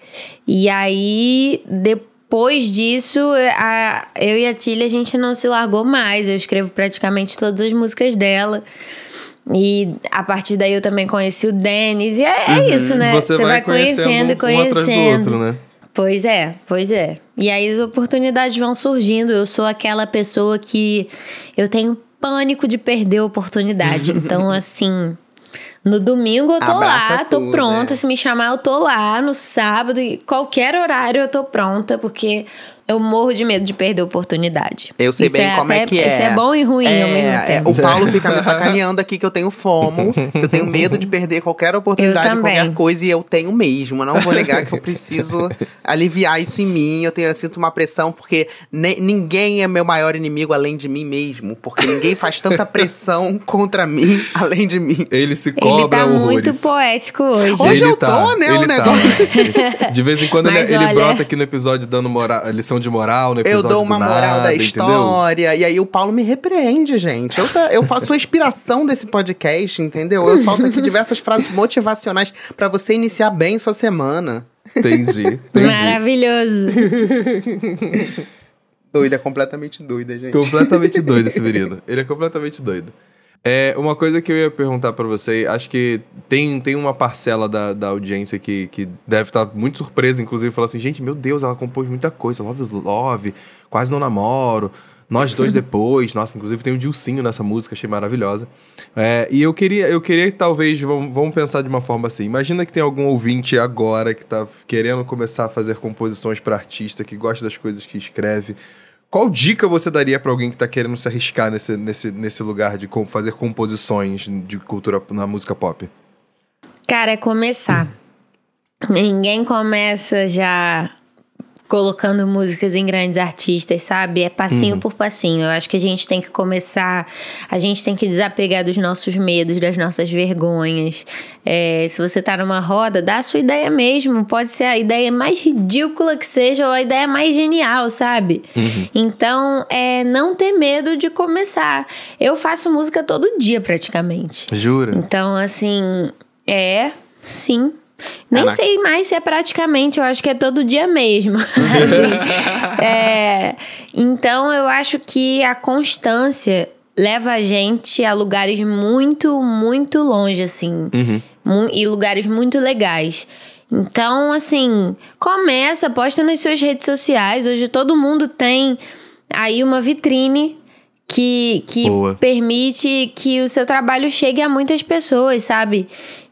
E aí, de- depois disso, a, eu e a Tilly, a gente não se largou mais. Eu escrevo praticamente todas as músicas dela. E a partir daí eu também conheci o Denis. E é, é isso, né? Você, vai, conhecendo, e um atrás do conhecendo. outro, né? Pois é, pois é. E aí as oportunidades vão surgindo. Eu sou aquela pessoa que eu tenho pânico de perder a oportunidade. Então, assim, no domingo eu tô Abraça lá, tô tudo, pronta. né? Se me chamar, eu tô lá. No sábado, e qualquer horário eu tô pronta, porque eu morro de medo de perder oportunidade. Eu sei Isso bem é como é até- que é. Isso é bom e ruim É, ao mesmo é, tempo. o Paulo fica me sacaneando aqui que eu tenho fomo, que eu tenho medo de perder qualquer oportunidade, qualquer coisa, e eu tenho mesmo. Eu não vou negar que eu preciso aliviar isso em mim. Eu, tenho, eu sinto uma pressão, porque ne- ninguém é meu maior inimigo além de mim mesmo. Porque ninguém faz tanta pressão contra mim além de mim. Ele se Ele cobra tá horrores. muito poético hoje. Hoje eu tô, né, o ele tá. De vez em quando ele, Mas ele olha- brota aqui no episódio dando mora- lição de moral, no Eu episódio dou uma do moral nada, da entendeu? história, e aí o Paulo me repreende, gente. Eu, tá- eu faço a inspiração desse podcast, entendeu? Eu solto aqui diversas frases motivacionais pra você iniciar bem sua semana. Entendi, entendi. Maravilhoso. Doida, completamente doida, gente. Completamente doido esse menino. Ele é completamente doido. É, uma coisa que eu ia perguntar pra você, acho que tem, tem uma parcela da, da audiência que, que deve estar muito surpresa, inclusive, falou assim, gente, meu Deus, ela compôs muita coisa, Love Love, Quase Não Namoro, Nós Dois Depois, nossa, inclusive tem o Dilcinho nessa música, achei maravilhosa. É, e eu queria, eu queria que talvez, vamos, vamos pensar de uma forma assim, imagina que tem algum ouvinte agora que tá querendo começar a fazer composições pra artista, que gosta das coisas que escreve, qual dica você daria pra alguém que tá querendo se arriscar nesse, nesse, nesse lugar de fazer composições de cultura na música pop? Cara, é começar. Ninguém começa já colocando músicas em grandes artistas, sabe? É passinho por passinho. Eu acho que a gente tem que começar, a gente tem que desapegar dos nossos medos, das nossas vergonhas. É, se você tá numa roda, dá a sua ideia mesmo. Pode ser a ideia mais ridícula que seja ou a ideia mais genial, sabe? Então, é não ter medo de começar. Eu faço música todo dia, praticamente. Jura? Então, assim, é, sim. Nem Caraca. sei mais se é praticamente, eu acho que é todo dia mesmo. Assim, é, então, eu acho que a constância leva a gente a lugares muito, muito longe, assim. Mu- E lugares muito legais. Então, assim, começa, posta nas suas redes sociais. Hoje todo mundo tem aí uma vitrine que, que Boa. permite que o seu trabalho chegue a muitas pessoas, sabe?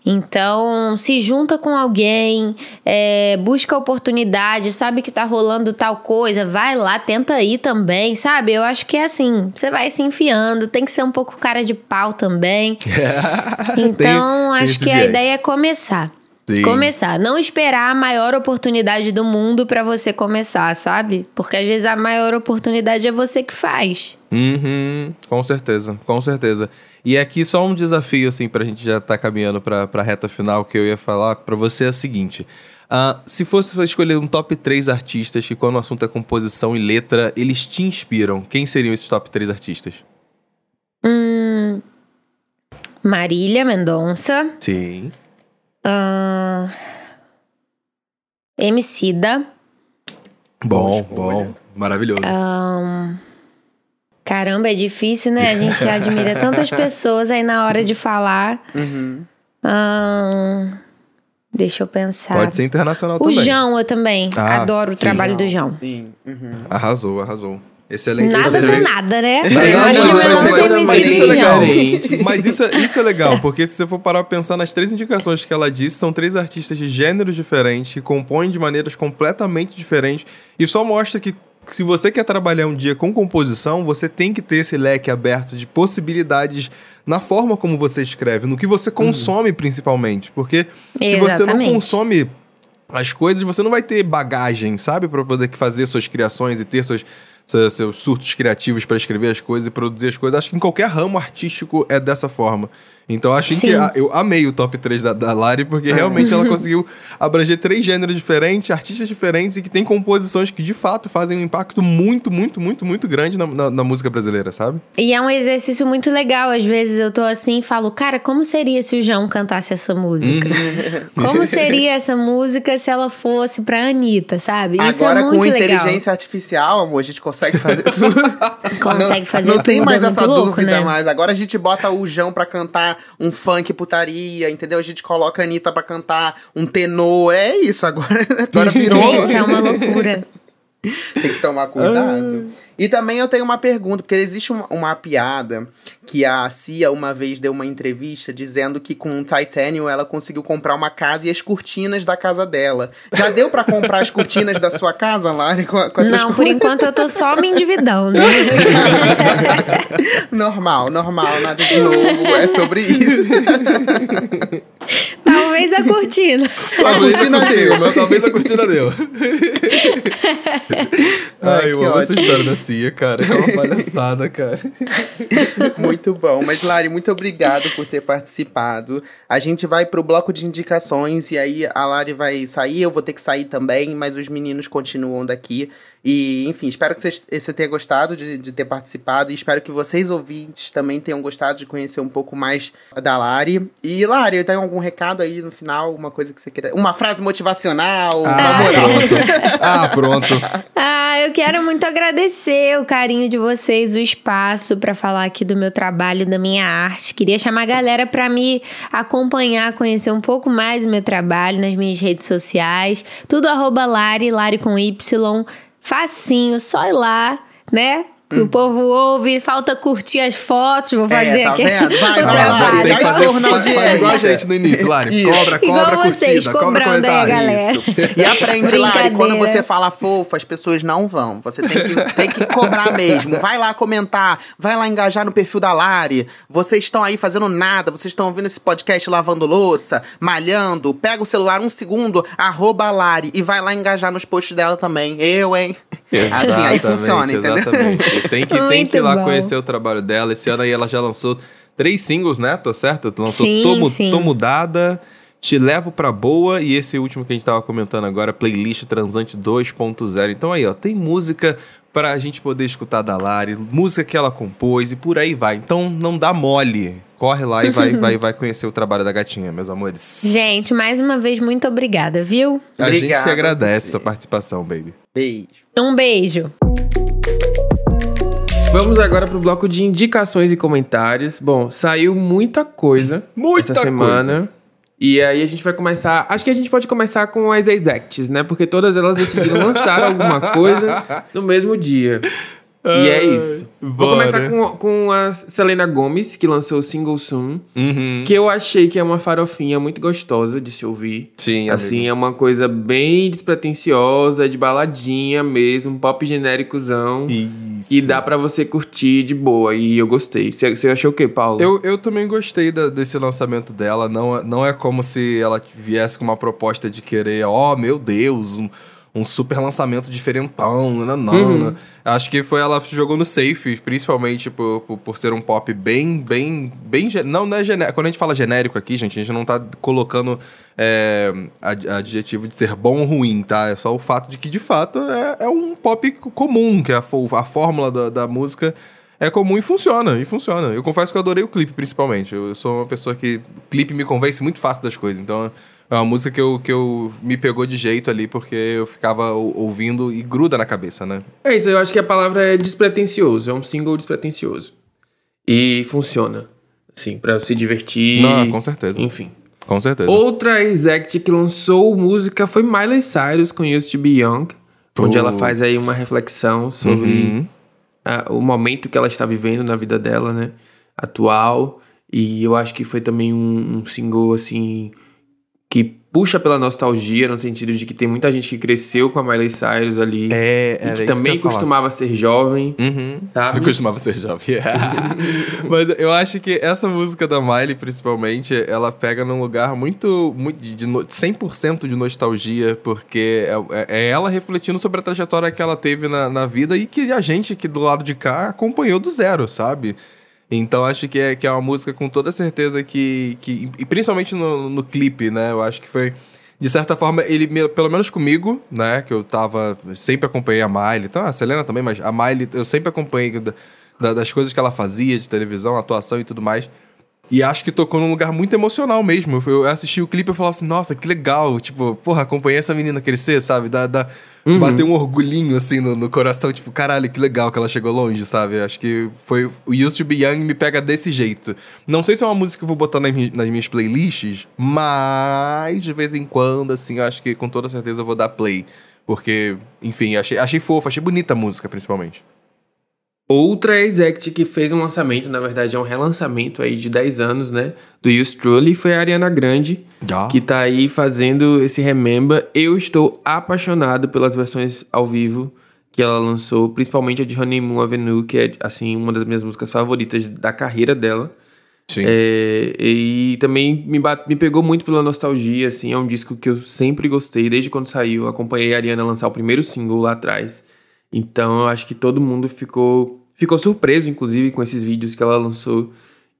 Então, se junta com alguém, é, busca oportunidade, sabe que tá rolando tal coisa, vai lá, tenta ir também, sabe? Eu acho que é assim, você vai se enfiando, tem que ser um pouco cara de pau também. Então, tem acho esse que a viés. ideia é começar. Sim. Começar, não esperar a maior oportunidade do mundo pra você começar, sabe? Porque às vezes a maior oportunidade é você que faz. Uhum, com certeza, com certeza. E aqui só um desafio, assim, pra gente já tá caminhando pra, pra reta final, que eu ia falar pra você é o seguinte. Ah, se fosse só escolher um top 3 artistas que, quando o assunto é composição e letra, eles te inspiram, quem seriam esses top 3 artistas? Hum, Marília Mendonça, Sim. ahn, Emicida, Bom, bom. Maravilhoso. Caramba, é difícil, né? A gente admira tantas pessoas aí na hora de falar. Uhum. Deixa eu pensar. Pode ser internacional O também. João, eu também. Ah, Adoro o sim. trabalho do João. Sim. Uhum. Arrasou, arrasou. Excelente. Nada excelente. com nada, né? Não, Marília não, mas- isso é legal. João. Mas isso, é- isso é legal, porque se você for parar pra pensar nas três indicações que ela disse, são três artistas de gêneros diferentes, que compõem de maneiras completamente diferentes, e só mostra que se você quer trabalhar um dia com composição, você tem que ter esse leque aberto de possibilidades na forma como você escreve, no que você consome principalmente, porque se você não Exatamente. consome as coisas, você não vai ter bagagem, sabe? Pra poder fazer suas criações e ter suas, seus, surtos criativos pra escrever as coisas e produzir as coisas. Acho que em qualquer ramo artístico é dessa forma. Então acho Sim. que a- eu amei o top 3 da, da Lari, porque realmente ela conseguiu abranger três gêneros diferentes, artistas diferentes e que tem composições que de fato fazem um impacto muito, muito, muito, muito grande na, na- na música brasileira, sabe? E é um exercício muito legal. Às vezes eu tô assim e falo, cara, como seria se o João cantasse essa música? como seria essa música se ela fosse pra Anitta, sabe? Isso Agora é com muito legal. inteligência artificial, amor, a gente consegue fazer tudo. Consegue não, fazer Não tem tudo, mais é essa louco, dúvida né? mais. Agora a gente bota o João pra cantar um funk putaria, entendeu? A gente coloca a Anitta pra cantar um tenor. É isso, agora, agora virou. Gente, é uma loucura. Tem que tomar cuidado. E também eu tenho uma pergunta, porque existe uma, uma piada que a Cia uma vez deu uma entrevista dizendo que com o Titanium ela conseguiu comprar uma casa e as cortinas da casa dela. Já deu pra comprar as cortinas da sua casa, Lari, com, com essas Não, por enquanto eu tô só me endividando. Normal, normal, nada de novo. É sobre isso. Talvez a cortina. A cortina deu. mas talvez a cortina deu. Ai, Ai, eu amo essa história da Cia, cara. É uma palhaçada, cara. Muito bom. Mas, Lari, muito obrigado por ter participado. A gente vai pro bloco de indicações e aí a Lari vai sair, eu vou ter que sair também, mas os meninos continuam daqui. E, enfim, espero que vocês- você tenha gostado de, de ter participado e espero que vocês, ouvintes, também tenham gostado de conhecer um pouco mais da Lari. E, Lari, tem algum recado aí no final? Uma coisa que você queira. Uma frase motivacional, uma Ah, moral. pronto. Ah, pronto. Ah, eu quero muito agradecer o carinho de vocês, o espaço para falar aqui do meu trabalho, da minha arte. Queria chamar a galera para me acompanhar, conhecer um pouco mais do meu trabalho nas minhas redes sociais. Tudo arroba Lari, Lari com Y. Facinho, só ir lá, né? Que o povo ouve, falta curtir as fotos, vou fazer É, tá aqui. vendo? Vai, vai. Lari, que fazer- estorno na faz- igual a audiência. gente no início, Lari. Isso. Cobra, Igual cobra vocês, curtida, cobra cobrando aí, comentário. galera. Isso. E aprende, Lari, quando você fala fofo, as pessoas não vão. Você tem que, tem que cobrar mesmo. Vai lá comentar, vai lá engajar no perfil da Lari. Vocês estão aí fazendo nada, vocês estão ouvindo esse podcast lavando louça, malhando. Pega o celular um segundo, arroba Lari e vai lá engajar nos posts dela também. Eu, hein? Assim aí Exatamente, funciona, entendeu? Exatamente. Tem que, tem Muito que ir lá bom. conhecer o trabalho dela. Esse ano aí ela já lançou três singles, né? Tô certo? Lançou Sim, Tô, sim. Tô Mudada, Te Levo Pra Boa e esse último que a gente tava comentando agora, Playlist Transante 2.0. Então aí, ó, tem música pra gente poder escutar da Lari, música que ela compôs e por aí vai. Então não dá mole. Corre lá e vai, vai, vai conhecer o trabalho da gatinha, meus amores. Gente, mais uma vez, muito obrigada, viu? A Obrigado gente que a agradece você. sua participação, baby. Beijo. Um beijo. Vamos agora pro bloco de indicações e comentários. Bom, saiu muita coisa Muita essa semana. E aí a gente vai começar. Acho que a gente pode começar com as exacts, né? Porque todas elas decidiram lançar alguma coisa no mesmo dia. E é isso. Vou começar com, com a Selena Gomes, que lançou o single Soon. Uhum. Que eu achei que é uma farofinha muito gostosa de se ouvir. Sim, Assim, é uma coisa bem despretensiosa, de baladinha mesmo, pop genéricozão. Isso. E dá pra você curtir de boa. E eu gostei. Você achou o quê, Paulo? Eu, eu também gostei da- desse lançamento dela. Não, é- não é como se ela viesse com uma proposta de querer, ó, meu Deus, um, um super lançamento diferentão. Não, não, Uhum. né? Acho que foi ela jogou no safe, principalmente por, por, por ser um pop bem, bem, bem. Não, não é genérico. Quando a gente fala genérico aqui, gente, a gente não tá colocando é, ad- adjetivo de ser bom ou ruim, tá? É só o fato de que, de fato, é, é um pop comum, que a, a fórmula da, da música é comum e funciona, e funciona. Eu confesso que eu adorei o clipe, principalmente. Eu sou uma pessoa que. clipe me convence muito fácil das coisas. Então, é uma música que eu, que eu me pegou de jeito ali, porque eu ficava ou- ouvindo e gruda na cabeça, né? É isso, eu acho que a palavra é despretensioso. É um single despretensioso. E funciona. Assim, pra se divertir. Não, com certeza. Enfim. Com certeza. Outra exec que lançou música foi Miley Cyrus com Used to Be Young. Onde ela faz aí uma reflexão sobre Uhum. ah, o momento que ela está vivendo na vida dela, né? Atual. E eu acho que foi também um, um single, assim, que puxa pela nostalgia, no sentido de que tem muita gente que cresceu com a Miley Cyrus ali. É, e era que isso também que eu ia falar. costumava ser jovem, Uhum. sabe? Eu costumava ser jovem. Mas eu acho que essa música da Miley, principalmente, ela pega num lugar muito, muito de, de no- 100% de nostalgia, porque é, é ela refletindo sobre a trajetória que ela teve na, na vida e que a gente aqui do lado de cá acompanhou do zero, sabe? Então acho que é, que é uma música com toda certeza que. que e principalmente no, no clipe, né? Eu acho que foi. De certa forma, ele, pelo menos comigo, né? Que eu tava. Sempre acompanhei a Miley. Então, a Selena também, mas a Miley eu sempre acompanhei da, da, das coisas que ela fazia, de televisão, atuação e tudo mais. E acho que tocou num lugar muito emocional mesmo. Eu assisti o clipe e falava assim, nossa, que legal. Tipo, porra, acompanhei essa menina crescer, sabe? Dá, dá, uhum. Bater um orgulhinho, assim, no, no, coração. Tipo, caralho, que legal que ela chegou longe, sabe? Acho que foi... O Used to Be Young me pega desse jeito. Não sei se é uma música que eu vou botar nas, nas minhas playlists, mas de vez em quando, assim, eu acho que com toda certeza eu vou dar play. Porque, enfim, achei, achei fofa, achei bonita a música, principalmente. Outra exec que fez um lançamento, na verdade é um relançamento aí de 10 anos, né? Do Use Truly, foi a Ariana Grande, yeah. que tá aí fazendo esse Remember. Eu estou apaixonado pelas versões ao vivo que ela lançou, principalmente a de Honeymoon Avenue, que é, assim, uma das minhas músicas favoritas da carreira dela. Sim. É, e também me, me pegou muito pela nostalgia, assim, é um disco que eu sempre gostei, desde quando saiu. Acompanhei a Ariana lançar o primeiro single lá atrás. Então eu acho que todo mundo ficou ficou surpreso, inclusive, com esses vídeos que ela lançou.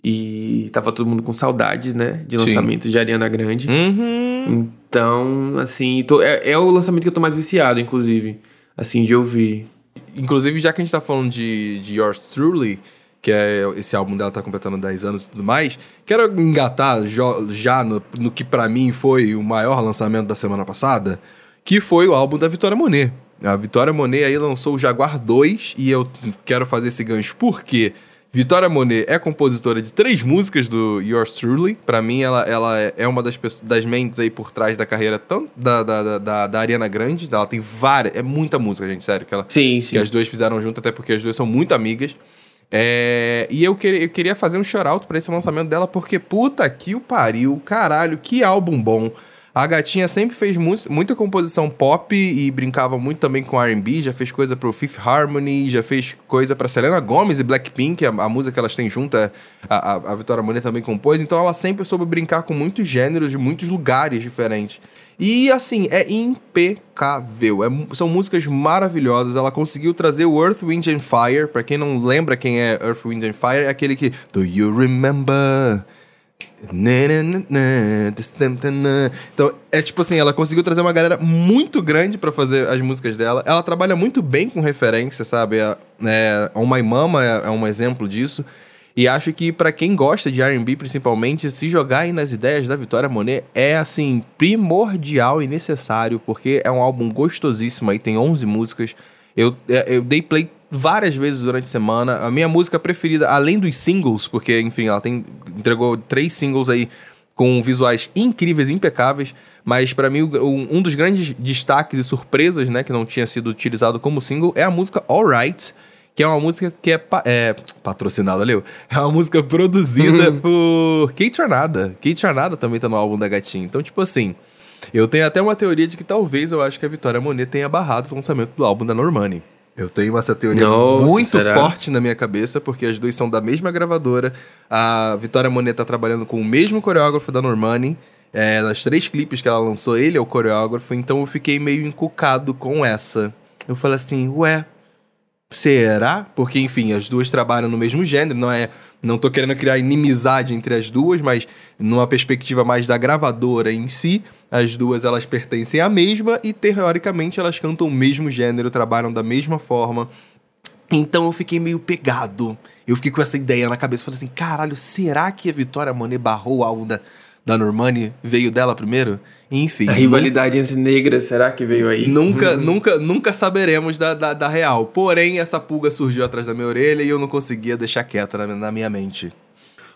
E tava todo mundo com saudades, né? De lançamento Sim. de Ariana Grande. Uhum. Então, assim, tô, é, é, o lançamento que eu tô mais viciado, inclusive. Assim, de ouvir. Inclusive, já que a gente tá falando de, de Yours Truly, que é esse álbum dela tá completando 10 anos e tudo mais, quero engatar já no, no que para mim foi o maior lançamento da semana passada, que foi o álbum da Vitória Monet. A Vitória Monet aí lançou o Jaguar 2 e eu quero fazer esse gancho porque Vitória Monet é compositora de três músicas do Yours Truly. Para mim, ela, ela é uma das, das mentes aí por trás da carreira tanto da, da, da, da Ariana Grande. Ela tem várias. É muita música, gente, sério. Que, ela, sim, sim. que as duas fizeram junto, até porque as duas são muito amigas. É, e eu, que, eu queria fazer um shout-out pra esse lançamento dela, porque puta que o pariu, caralho, que álbum bom. A gatinha sempre fez mu muita composição pop e brincava muito também com R&B, já fez coisa pro Fifth Harmony, já fez coisa para Selena Gomez e Blackpink, a, a, música que elas têm junto, a, a, a Vitória Monet também compôs, então ela sempre soube brincar com muitos gêneros de muitos lugares diferentes. E assim, é impecável. É, são músicas maravilhosas. Ela conseguiu trazer o Earth, Wind and Fire. Pra quem não lembra quem é Earth, Wind and Fire, é aquele que. Do you remember? Então, é tipo assim, ela conseguiu trazer uma galera muito grande para fazer as músicas dela. Ela trabalha muito bem com referência, sabe? É, é, On My Mama é, é um exemplo disso. E acho que para quem gosta de R&B, principalmente, se jogar aí nas ideias da Vitória Monet é, assim, primordial e necessário, porque é um álbum gostosíssimo aí, tem 11 músicas. Eu, é, eu dei play várias vezes durante a semana. A minha música preferida, além dos singles, porque, enfim, ela tem, entregou três singles aí com visuais incríveis, impecáveis, mas para mim um dos grandes destaques e surpresas, né, que não tinha sido utilizado como single é a música Alright, que é uma música que é, pa é patrocinada, leu? É uma música produzida uhum. por Kate Arnada. Kate Arnada também tá no álbum da Gatinha. Então, tipo assim, eu tenho até uma teoria de que talvez eu acho que a Vitória Monet tenha barrado o lançamento do álbum da Normani. Eu tenho essa teoria Nossa, muito será? forte na minha cabeça, porque as duas são da mesma gravadora. A Vitória Monet tá trabalhando com o mesmo coreógrafo da Normani. É, nas três clipes que ela lançou, ele é o coreógrafo, então eu fiquei meio encucado com essa. Eu falei assim, ué, será? Porque, enfim, as duas trabalham no mesmo gênero, não é. Não tô querendo criar inimizade entre as duas, mas numa perspectiva mais da gravadora em si. As duas elas pertencem à mesma e teoricamente elas cantam o mesmo gênero, trabalham da mesma forma. Então eu fiquei meio pegado. Eu fiquei com essa ideia na cabeça, falei assim: "Caralho, será que a Vitória Monet barrou o álbum da, Normani veio dela primeiro?" Enfim. A rivalidade entre negras, será que veio aí? Nunca, nunca, nunca saberemos da, da, da, real. Porém, essa pulga surgiu atrás da minha orelha e eu não conseguia deixar quieta na, na minha mente.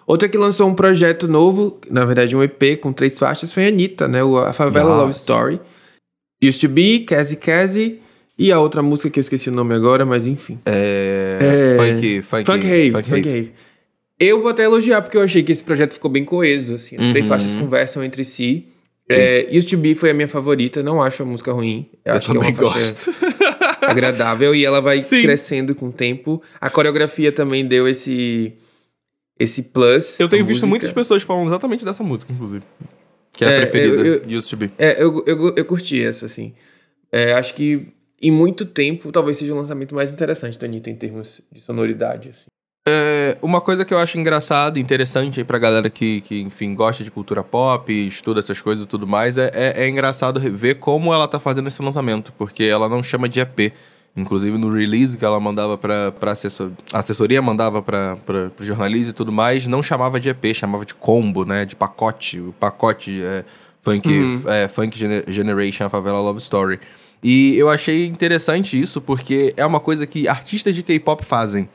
Outra que lançou um projeto novo, na verdade um EP com três faixas, foi a Anitta, né? O, a Favela Nossa. Love Story. Used to Be, Cassie Cassie. E a outra música que eu esqueci o nome agora, mas enfim. É. é... Funk, funk, funk Rave. Funk, funk Rave. Eu vou até elogiar, porque eu achei que esse projeto ficou bem coeso, assim. As uhum. três faixas conversam entre si. É, Used to Be foi a minha favorita, não acho a música ruim. Eu, eu acho também que é uma gosto. agradável e ela vai Sim. crescendo com o tempo. A coreografia também deu esse esse plus. Eu tenho visto música. muitas pessoas falando exatamente dessa música, inclusive. Que é, é a preferida, eu, eu, Used to Be. É, eu, eu, eu curti essa, assim. É, acho que em muito tempo talvez seja o lançamento mais interessante da Anitta em termos de sonoridade, assim. É, uma coisa que eu acho engraçado interessante aí pra galera que, que, enfim, gosta de cultura pop, estuda essas coisas e tudo mais, é, é, é engraçado ver como ela tá fazendo esse lançamento, porque ela não chama de EP. Inclusive no release que ela mandava pra, pra assessor, a assessoria mandava pra, pra, pro jornalista e tudo mais, não chamava de EP, chamava de combo, né? De pacote. O pacote é, funk, Uhum. é, funk Gene- Generation, a Favela Love Story. E eu achei interessante isso, porque é uma coisa que artistas de K-pop fazem.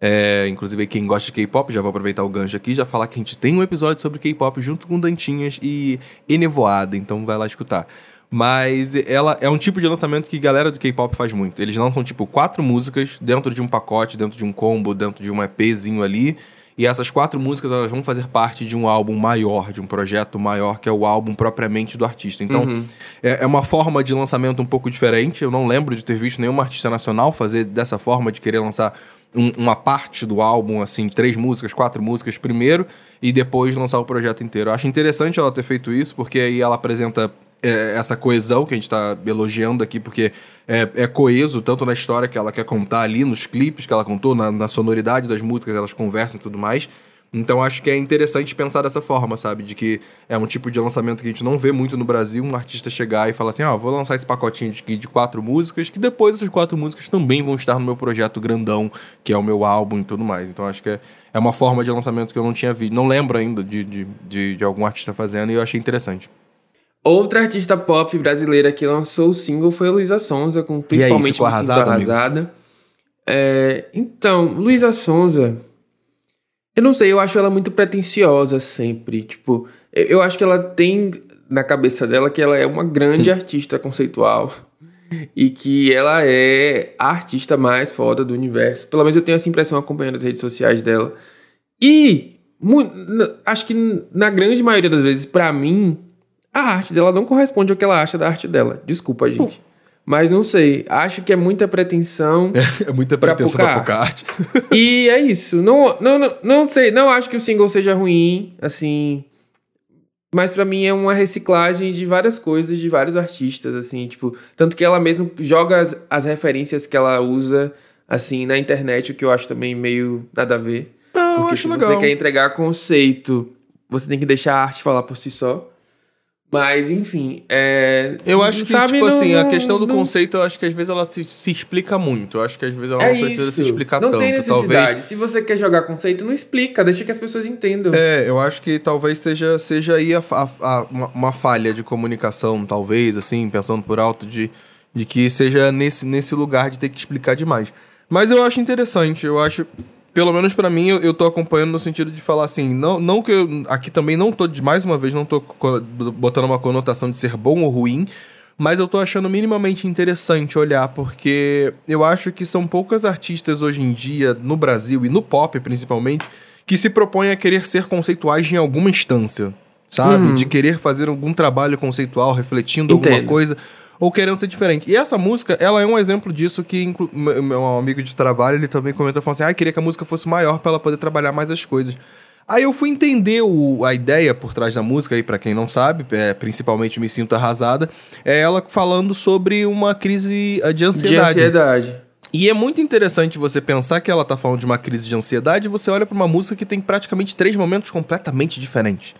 É, inclusive, quem gosta de K-pop, já vou aproveitar o gancho aqui, já falar que a gente tem um episódio sobre K-pop junto com Dantinhas e Enevoada, então vai lá escutar. Mas ela é um tipo de lançamento que a galera do K-pop faz muito. Eles lançam, tipo, quatro músicas dentro de um pacote, dentro de um combo, dentro de um EPzinho ali. E essas quatro músicas elas vão fazer parte de um álbum maior, de um projeto maior, que é o álbum propriamente do artista. Então, é, é uma forma de lançamento um pouco diferente. Eu não lembro de ter visto nenhuma artista nacional fazer dessa forma, de querer lançar um- uma parte do álbum, assim, três músicas, quatro músicas primeiro, e depois lançar o projeto inteiro. Eu acho interessante ela ter feito isso, porque aí ela apresenta é, essa coesão que a gente tá elogiando aqui, porque é, é coeso tanto na história que ela quer contar ali, nos clipes que ela contou, na, na sonoridade das músicas, elas conversam e tudo mais. Então acho que é interessante pensar dessa forma, sabe? De que é um tipo de lançamento que a gente não vê muito no Brasil, um artista chegar e falar assim, ah, vou lançar esse pacotinho de, de quatro músicas, que depois essas quatro músicas também vão estar no meu projeto grandão, que é o meu álbum e tudo mais. Então acho que é, é uma forma de lançamento que eu não tinha visto, não lembro ainda de, de, de, de algum artista fazendo e eu achei interessante. Outra artista pop brasileira que lançou o single foi a Luísa Sonza, com principalmente ficou single arrasada, amigo? arrasada. É, então, Luísa Sonza, eu não sei, eu acho ela muito pretensiosa sempre. Tipo, eu, acho que ela tem na cabeça dela que ela é uma grande artista conceitual e que ela é a artista mais foda do universo. Pelo menos eu tenho essa impressão acompanhando as redes sociais dela. E acho que na grande maioria das vezes, pra mim, a arte dela não corresponde ao que ela acha da arte dela. Desculpa, gente. Mas não sei. Acho que é muita pretensão. É muita Pra pretensão pra pouca arte. e é isso. Não, não, não, não sei. Não acho que o single seja ruim, assim. Mas pra mim é uma reciclagem de várias coisas, de vários artistas, assim, tipo. Tanto que ela mesmo joga as, as referências que ela usa, assim, na internet, o que eu acho também meio nada a ver. Não, eu Porque acho se legal. você quer entregar conceito, você tem que deixar a arte falar por si só. Mas, enfim, é... Eu acho que, sabe, tipo não- assim, a não- questão do não- conceito, eu acho que às vezes ela se, se explica muito. Eu acho que às vezes ela É não precisa isso. se explicar não tanto. tem necessidade. Talvez. Se você quer jogar conceito, não explica. Deixa que as pessoas entendam. É, eu acho que talvez seja, seja aí a, fa- a- uma, uma falha de comunicação, talvez, assim, pensando por alto, de, de que seja nesse, nesse lugar de ter que explicar demais. Mas eu acho interessante, eu acho. Pelo menos pra mim, eu, eu tô acompanhando no sentido de falar assim, não, não que eu. Aqui também não tô, mais uma vez, não tô botando uma conotação de ser bom ou ruim, mas eu tô achando minimamente interessante olhar, porque eu acho que são poucas artistas hoje em dia, no Brasil e no pop principalmente, que se propõem a querer ser conceituais em alguma instância. Sabe? De querer fazer algum trabalho conceitual, refletindo alguma Entendo. coisa, ou querendo ser diferente. E essa música, ela é um exemplo disso que inclu- meu amigo de trabalho, ele também comentou, falou assim, ah, queria que a música fosse maior pra ela poder trabalhar mais as coisas. Aí eu fui entender o- a ideia por trás da música, aí para quem não sabe, é, principalmente Me Sinto Arrasada, é ela falando sobre uma crise eh, de ansiedade. De ansiedade. E é muito interessante você pensar que ela tá falando de uma crise de ansiedade e você olha pra uma música que tem praticamente três momentos completamente diferentes.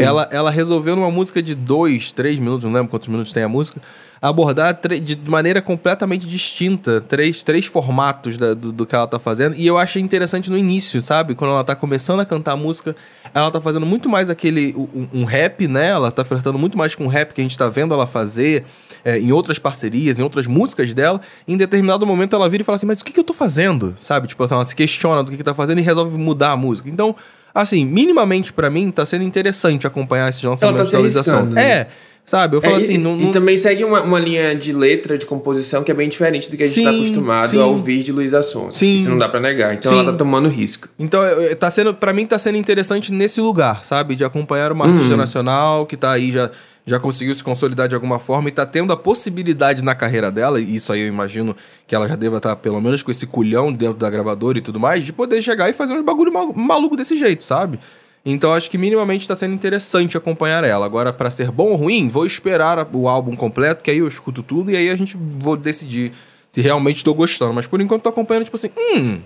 Ela, ela resolveu numa música de dois, três minutos, não lembro quantos minutos tem a música, abordar de maneira completamente distinta três, três formatos da- do, do que ela tá fazendo. E eu achei interessante no início, sabe? Quando ela tá começando a cantar a música, ela tá fazendo muito mais aquele. Um, um rap, né? Ela tá flertando muito mais com o rap que a gente tá vendo ela fazer é, em outras parcerias, em outras músicas dela. Em determinado momento ela vira e fala assim: Mas o que, que eu tô fazendo? Sabe? Tipo ela se questiona do que, que tá fazendo e resolve mudar a música. Então. Assim, minimamente pra mim tá sendo interessante acompanhar esses lançamentos Luísa arriscando, Sonza. né? É, sabe? Eu falo É, assim, e, não, e não- também segue uma, uma linha de letra, de composição, que é bem diferente do que a gente está acostumado sim. a ouvir de Luísa Sonza. Sim. Isso não dá pra negar. Então Sim. ela tá tomando risco. Então, tá sendo, para mim tá sendo interessante nesse lugar, sabe? De acompanhar uma artista nacional que tá aí já já conseguiu se consolidar de alguma forma e tá tendo a possibilidade na carreira dela, e isso aí eu imagino que ela já deva estar pelo menos com esse culhão dentro da gravadora e tudo mais, de poder chegar e fazer uns bagulho mal- maluco desse jeito, sabe? Então acho que minimamente tá sendo interessante acompanhar ela. Agora, pra ser bom ou ruim, vou esperar o álbum completo, que aí eu escuto tudo e aí a gente vou decidir se realmente tô gostando. Mas por enquanto tô acompanhando, tipo assim, hum,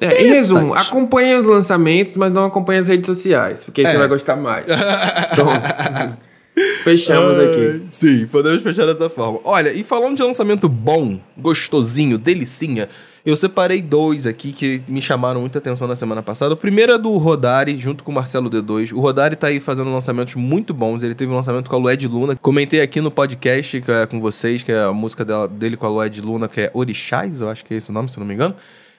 É, em resumo, acompanhe os lançamentos, mas não acompanhe as redes sociais, porque aí É. você vai gostar mais. Pronto. Fechamos aqui. Sim, podemos fechar dessa forma. Olha, e falando de lançamento bom, gostosinho, delicinha, eu separei dois aqui que me chamaram muita atenção na semana passada. O primeiro é do Rodari, junto com o Marcelo D2. O Rodari tá aí fazendo lançamentos muito bons. Ele teve um lançamento com a Lued Luna. Comentei aqui no podcast que é com vocês, que é a música dela- dele com a Lued Luna, que é Orixás, eu acho que é esse o nome, se eu não me engano.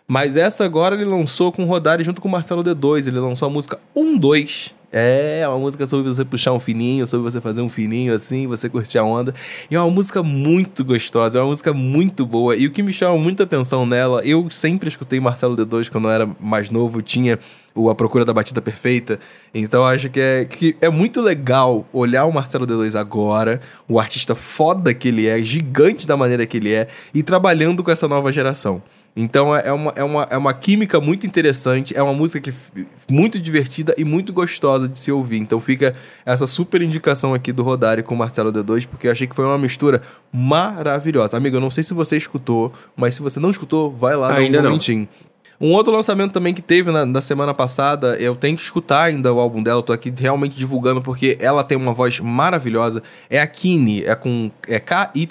Mas essa agora ele lançou com o Rodari junto com o Marcelo D2. Ele lançou a música 2. É, uma música sobre você puxar um fininho, sobre você fazer um fininho assim, você curtir a onda. E é uma música muito gostosa, é uma música muito boa. E o que me chama muita atenção nela, eu sempre escutei Marcelo D2 quando eu era mais novo, tinha o A Procura da Batida Perfeita. Então acho que é, que é muito legal olhar o Marcelo D2 agora, o artista foda que ele é, gigante da maneira que ele é, e trabalhando com essa nova geração. Então é é uma, é, uma, é uma química muito interessante, é uma música que, muito divertida e muito gostosa de se ouvir. Então fica essa super indicação aqui do Rodari com o Marcelo D2, porque eu achei que foi uma mistura maravilhosa. Amigo, eu não sei se você escutou, mas se você não escutou, vai lá Ainda um não. Um outro lançamento também que teve na, na semana passada, eu tenho que escutar ainda o álbum dela, eu tô aqui realmente divulgando porque ela tem uma voz maravilhosa. É a Kine, é com é K-Y-N-N-I-E.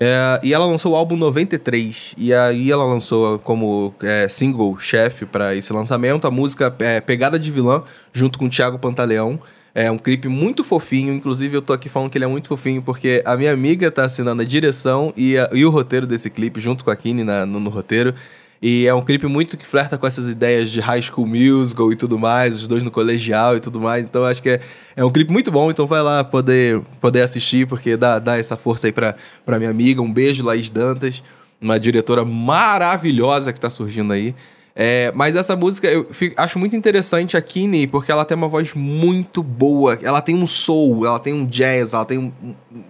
É, e ela lançou o álbum 93. E aí ela lançou como é, single chefe para esse lançamento a música é, Pegada de Vilã, junto com o Thiago Pantaleão. É um clipe muito fofinho, inclusive eu tô aqui falando que ele é muito fofinho porque a minha amiga tá assinando a direção e, a- e o roteiro desse clipe, junto com a Kine na- no, no roteiro. E é um clipe muito que flerta com essas ideias de high school musical e tudo mais, os dois no colegial e tudo mais. Então acho que é, é um clipe muito bom, então vai lá poder, poder assistir, porque dá, dá essa força aí pra, pra minha amiga. Um beijo, Laís Dantas, uma diretora maravilhosa que tá surgindo aí. É, mas essa música eu fi- acho muito interessante a Kine, porque ela tem uma voz muito boa. Ela tem um soul, ela tem um jazz, ela tem um,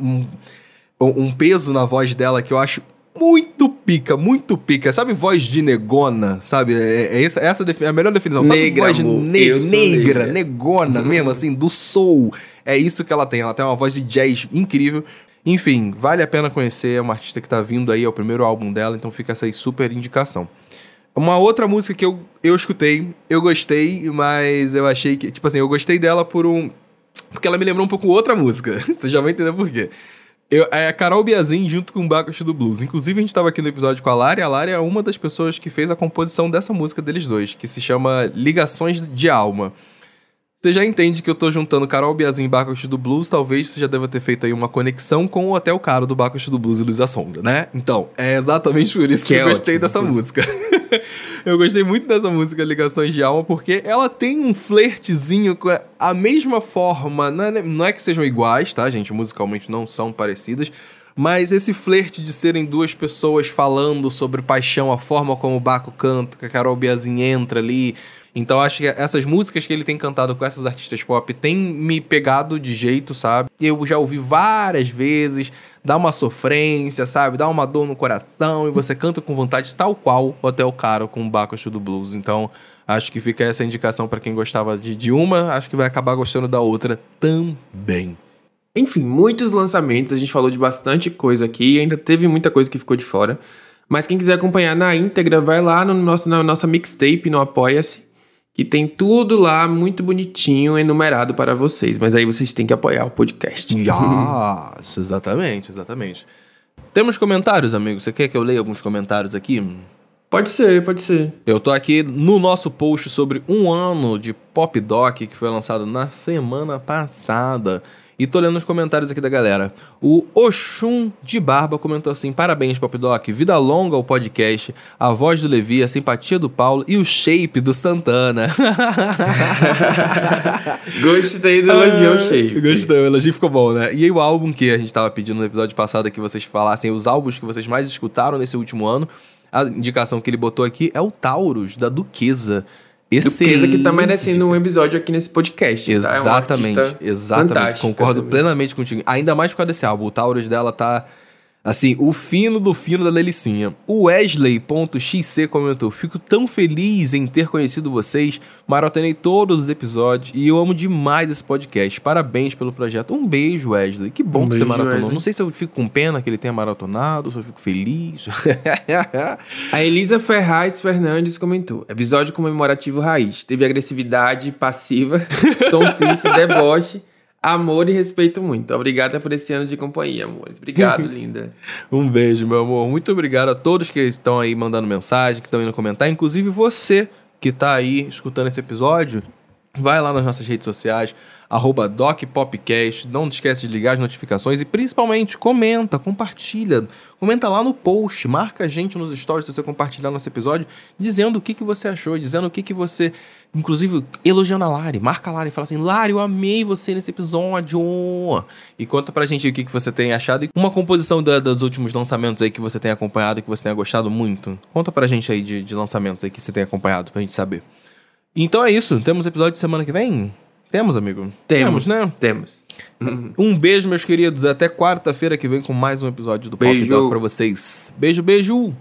um- um peso na voz dela que eu acho muito pica, muito pica. Sabe voz de negona? Sabe? É, é essa, essa é a melhor definição. Sabe Negra, voz ne- negra, negra. negona mesmo, assim, do soul. É isso que ela tem. Ela tem uma voz de jazz incrível. Enfim, vale a pena conhecer. É uma artista que tá vindo aí, é o primeiro álbum dela, então fica essa aí super indicação. Uma outra música que eu, eu escutei, eu gostei, mas eu achei que. Tipo assim, eu gostei dela por um. Porque ela me lembrou um pouco outra música. Você já vai entender por quê. Eu, é a Carol Biazin junto com o Bacchus do Blues. Inclusive, a gente tava aqui no episódio com a Lari. A Lari é uma das pessoas que fez a composição dessa música deles dois, que se chama Ligações de Alma. Você já entende que eu tô juntando Carol Biazin e Bacchus do Blues, talvez você já deva ter feito aí uma conexão com o Hotel Caro do Bacchus do Blues e Luísa Sonza, né? Então, é exatamente por isso que, Que eu é gostei ótimo. dessa música. eu gostei muito dessa música Ligações de Alma, porque ela tem um flertezinho com a- mesma forma, não é, não é que sejam iguais, tá, gente? Musicalmente não são parecidas, mas esse flerte de serem duas pessoas falando sobre paixão, a forma como o Baco canta, que a Carol Biazin entra ali. Então acho que essas músicas que ele tem cantado com essas artistas pop tem me pegado de jeito, sabe? Eu já ouvi várias vezes, dá uma sofrência, sabe? Dá uma dor no coração e você canta com vontade, tal qual o Hotel Caro com o Baco do Blues. Então acho que fica essa indicação pra quem gostava de, de uma, acho que vai acabar gostando da outra também. Enfim, muitos lançamentos, a gente falou de bastante coisa aqui, ainda teve muita coisa que ficou de fora. Mas quem quiser acompanhar na íntegra, vai lá no nosso, na nossa mixtape, no Apoia-se, que tem tudo lá muito bonitinho, enumerado para vocês. Mas aí vocês têm que apoiar o podcast. Yes, exatamente, exatamente. Temos comentários, amigo? Você quer que eu leia alguns comentários aqui? Pode ser, pode ser. Eu tô aqui no nosso post sobre um ano de Pop Doc que foi lançado na semana passada. E tô lendo os comentários aqui da galera. O Oxum de Barba comentou assim: Parabéns, Pop Doc. Vida longa ao podcast. A voz do Levi, a simpatia do Paulo e o shape do Santana. Gostei do elogio ao shape. Gostei, o elogio ficou bom, né? E aí o álbum que a gente tava pedindo no episódio passado que vocês falassem, os álbuns que vocês mais escutaram nesse último ano, a indicação que ele botou aqui é o Taurus, da Duquesa. Duquesa que tá Excelente merecendo um episódio aqui nesse podcast. tá? É Exatamente, artista exatamente. Concordo também. plenamente contigo. Ainda mais por causa desse álbum. O Taurus dela tá. Assim, o fino do fino da delicinha. O Wesley.xc comentou: Fico tão feliz em ter conhecido vocês. Maratonei todos os episódios e eu amo demais esse podcast. Parabéns pelo projeto. Um beijo, Wesley. Que bom Um que você beijo, maratonou. Wesley. Não sei se eu fico com pena que ele tenha maratonado, se eu fico feliz. A Elisa Ferraz Fernandes comentou: episódio comemorativo raiz. Teve agressividade passiva, tonsice, deboche, amor e respeito muito. Obrigada por esse ano de companhia, amores. Obrigado, linda. Um beijo, meu amor. Muito obrigado a todos que estão aí mandando mensagem, que estão indo comentar, inclusive você que está aí escutando esse episódio. Vai lá nas nossas redes sociais, arroba DocPopcast. Não esquece de ligar as notificações e principalmente comenta, compartilha. Comenta lá no post, marca a gente nos stories se você compartilhar nosso episódio, dizendo o que, que você achou, dizendo o que, que você. Inclusive, elogiando a Lari. Marca a Lari e fala assim: Lari, eu amei você nesse episódio. E conta pra gente o que, que você tem achado e uma composição da- dos últimos lançamentos aí que você tem acompanhado e que você tenha gostado muito. Conta pra gente aí de, de lançamentos aí que você tem acompanhado pra gente saber. Então é isso. Temos episódio de semana que vem? Temos, amigo? Temos, né? Temos. Um beijo, meus queridos. Até quarta-feira que vem com mais um episódio do Pop Beijo. Dog pra vocês. Beijo, beijo!